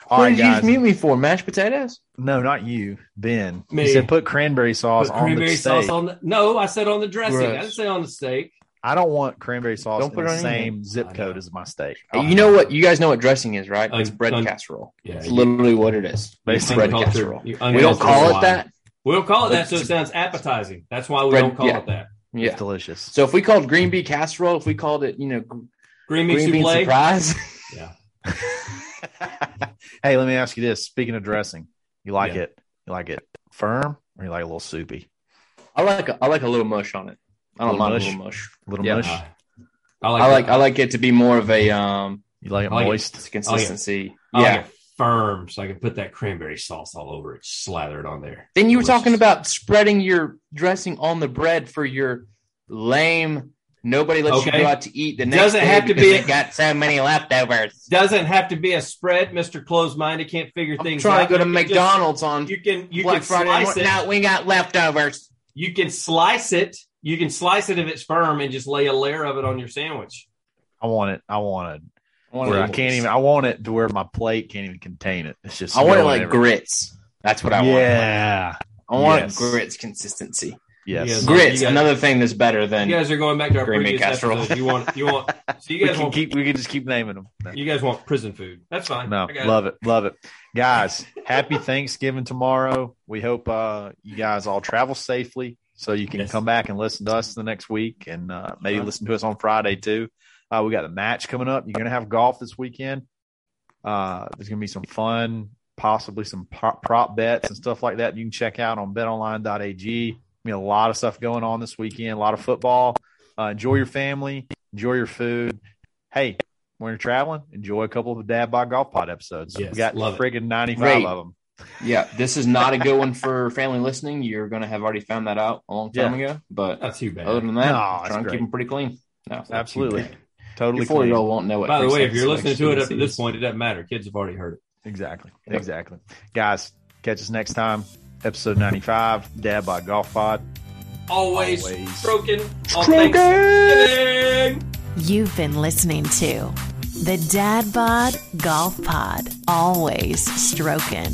[SPEAKER 5] All
[SPEAKER 3] what
[SPEAKER 5] right,
[SPEAKER 3] did you
[SPEAKER 5] guys.
[SPEAKER 3] just mute me for? Mashed potatoes?
[SPEAKER 5] No, not you, Ben.
[SPEAKER 4] Me.
[SPEAKER 5] He said put cranberry sauce
[SPEAKER 4] Put
[SPEAKER 5] on the steak.
[SPEAKER 4] sauce on the no, I said on the dressing. I didn't say on the steak.
[SPEAKER 5] I don't want cranberry sauce
[SPEAKER 3] Don't
[SPEAKER 5] in
[SPEAKER 3] put it
[SPEAKER 5] the same
[SPEAKER 3] anything.
[SPEAKER 5] zip code as my steak.
[SPEAKER 3] you know what? You guys know what dressing is, right?
[SPEAKER 4] Uh,
[SPEAKER 3] It's bread
[SPEAKER 4] un-
[SPEAKER 3] casserole.
[SPEAKER 4] Yeah,
[SPEAKER 3] It's
[SPEAKER 4] you-
[SPEAKER 3] literally what it is.
[SPEAKER 5] Basically,
[SPEAKER 3] bread
[SPEAKER 4] Uncultured-
[SPEAKER 3] casserole.
[SPEAKER 4] you
[SPEAKER 3] We don't call it
[SPEAKER 4] swine.
[SPEAKER 3] that.
[SPEAKER 4] We don't call it that, so it sounds appetizing. That's why we
[SPEAKER 3] Bread-
[SPEAKER 4] don't call
[SPEAKER 3] yeah.
[SPEAKER 4] it that.
[SPEAKER 5] It's
[SPEAKER 3] Yeah.
[SPEAKER 5] delicious.
[SPEAKER 3] So if we called green bean casserole, if we called it, you know,
[SPEAKER 4] Green bean
[SPEAKER 3] green bean surprise,
[SPEAKER 4] Yeah.
[SPEAKER 5] hey, let me ask you this. Speaking of dressing, you like
[SPEAKER 4] Yeah.
[SPEAKER 5] it? You like it firm or you like a little soupy?
[SPEAKER 3] I like a, I like a little mush on it. I don't
[SPEAKER 5] Little
[SPEAKER 3] mind
[SPEAKER 5] mush?
[SPEAKER 3] a little mush.
[SPEAKER 5] A little
[SPEAKER 3] Yeah.
[SPEAKER 5] mush?
[SPEAKER 4] Uh, I like
[SPEAKER 3] I like. I like it to be more of a um
[SPEAKER 5] You like it
[SPEAKER 4] I like it.
[SPEAKER 5] moist?
[SPEAKER 3] consistency.
[SPEAKER 4] I like
[SPEAKER 3] yeah.
[SPEAKER 4] it firm, so I can put that cranberry sauce all over it, slather it on there.
[SPEAKER 3] Then you were
[SPEAKER 4] Delicious.
[SPEAKER 3] talking about spreading your dressing on the bread for your lame Nobody lets
[SPEAKER 4] Okay.
[SPEAKER 3] you go out to eat the next
[SPEAKER 4] Doesn't
[SPEAKER 3] day
[SPEAKER 4] have to
[SPEAKER 3] because
[SPEAKER 4] be-
[SPEAKER 3] they got so many leftovers.
[SPEAKER 4] Doesn't have to be a spread, Mister Closed Minded can't figure
[SPEAKER 3] I'm
[SPEAKER 4] things
[SPEAKER 3] trying
[SPEAKER 4] out.
[SPEAKER 3] to go to
[SPEAKER 4] You can just-
[SPEAKER 3] McDonald's on
[SPEAKER 4] you can you
[SPEAKER 3] Black
[SPEAKER 4] can
[SPEAKER 3] Friday.
[SPEAKER 4] slice it.
[SPEAKER 3] No, we got leftovers.
[SPEAKER 4] You can slice it. You can slice it if it's firm and just lay a layer of it on your sandwich.
[SPEAKER 5] I want it. I want it
[SPEAKER 3] I want it
[SPEAKER 5] I can't even. I want it to where my plate can't even contain it. It's just.
[SPEAKER 3] I want it like
[SPEAKER 5] everywhere.
[SPEAKER 3] grits. That's what I want.
[SPEAKER 5] Yeah.
[SPEAKER 3] I want
[SPEAKER 5] Yes.
[SPEAKER 3] grits consistency.
[SPEAKER 5] Yes.
[SPEAKER 4] Yes.
[SPEAKER 3] Grits,
[SPEAKER 4] guys-
[SPEAKER 3] another thing that's better than
[SPEAKER 4] You guys are going back to our
[SPEAKER 3] Green bean
[SPEAKER 4] previous
[SPEAKER 3] casserole.
[SPEAKER 4] episode. You want you want so you
[SPEAKER 5] We
[SPEAKER 4] guys
[SPEAKER 5] can
[SPEAKER 4] want
[SPEAKER 5] keep. We can just keep naming them.
[SPEAKER 4] you guys want prison food. That's fine.
[SPEAKER 5] No, love it. love it, guys. Happy Thanksgiving tomorrow. We hope uh, you guys all travel safely, so you can
[SPEAKER 4] Yes.
[SPEAKER 5] come back and listen to us the next week, and uh, maybe
[SPEAKER 4] Uh-huh.
[SPEAKER 5] listen to us on Friday too. Uh, we got the match coming up. You're gonna have golf this weekend. Uh, there's gonna be some fun, possibly some prop, prop bets and stuff like that. You can check out on BetOnline.ag. I mean, a lot of stuff going on this weekend. A lot of football. Uh, enjoy your family. Enjoy your food. Hey, when you're traveling, enjoy a couple of the Dad Bod Golf Pod episodes.
[SPEAKER 4] Yes,
[SPEAKER 5] we got
[SPEAKER 4] love
[SPEAKER 5] friggin' 95
[SPEAKER 3] Great.
[SPEAKER 5] of them.
[SPEAKER 3] Yeah, this is not a good one for family listening. You're going to have already found that out a long time ago. But
[SPEAKER 4] Not too bad.
[SPEAKER 3] other than that,
[SPEAKER 5] No, it's
[SPEAKER 3] try and keep them pretty clean. No, it's not too
[SPEAKER 5] Absolutely. Totally
[SPEAKER 3] Your four year old won't know what.
[SPEAKER 4] By the way, if you're listening to it up to this point, it doesn't matter. Kids have already heard it.
[SPEAKER 5] Exactly.
[SPEAKER 3] Yep.
[SPEAKER 5] Exactly. Guys, catch us next time. Episode 95, Dad Bod Golf Pod.
[SPEAKER 4] Always,
[SPEAKER 5] Always.
[SPEAKER 4] stroking on
[SPEAKER 3] Stroking!
[SPEAKER 4] Thanksgiving.
[SPEAKER 2] You've been listening to the Dad Bod Golf Pod. Always stroking.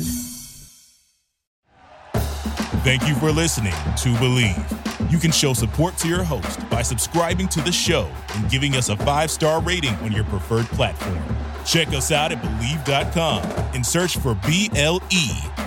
[SPEAKER 1] Thank you for listening to Bleav. You can show support to your host by subscribing to the show and giving us a five star rating on your preferred platform. Check us out at Bleav.com and search for B L E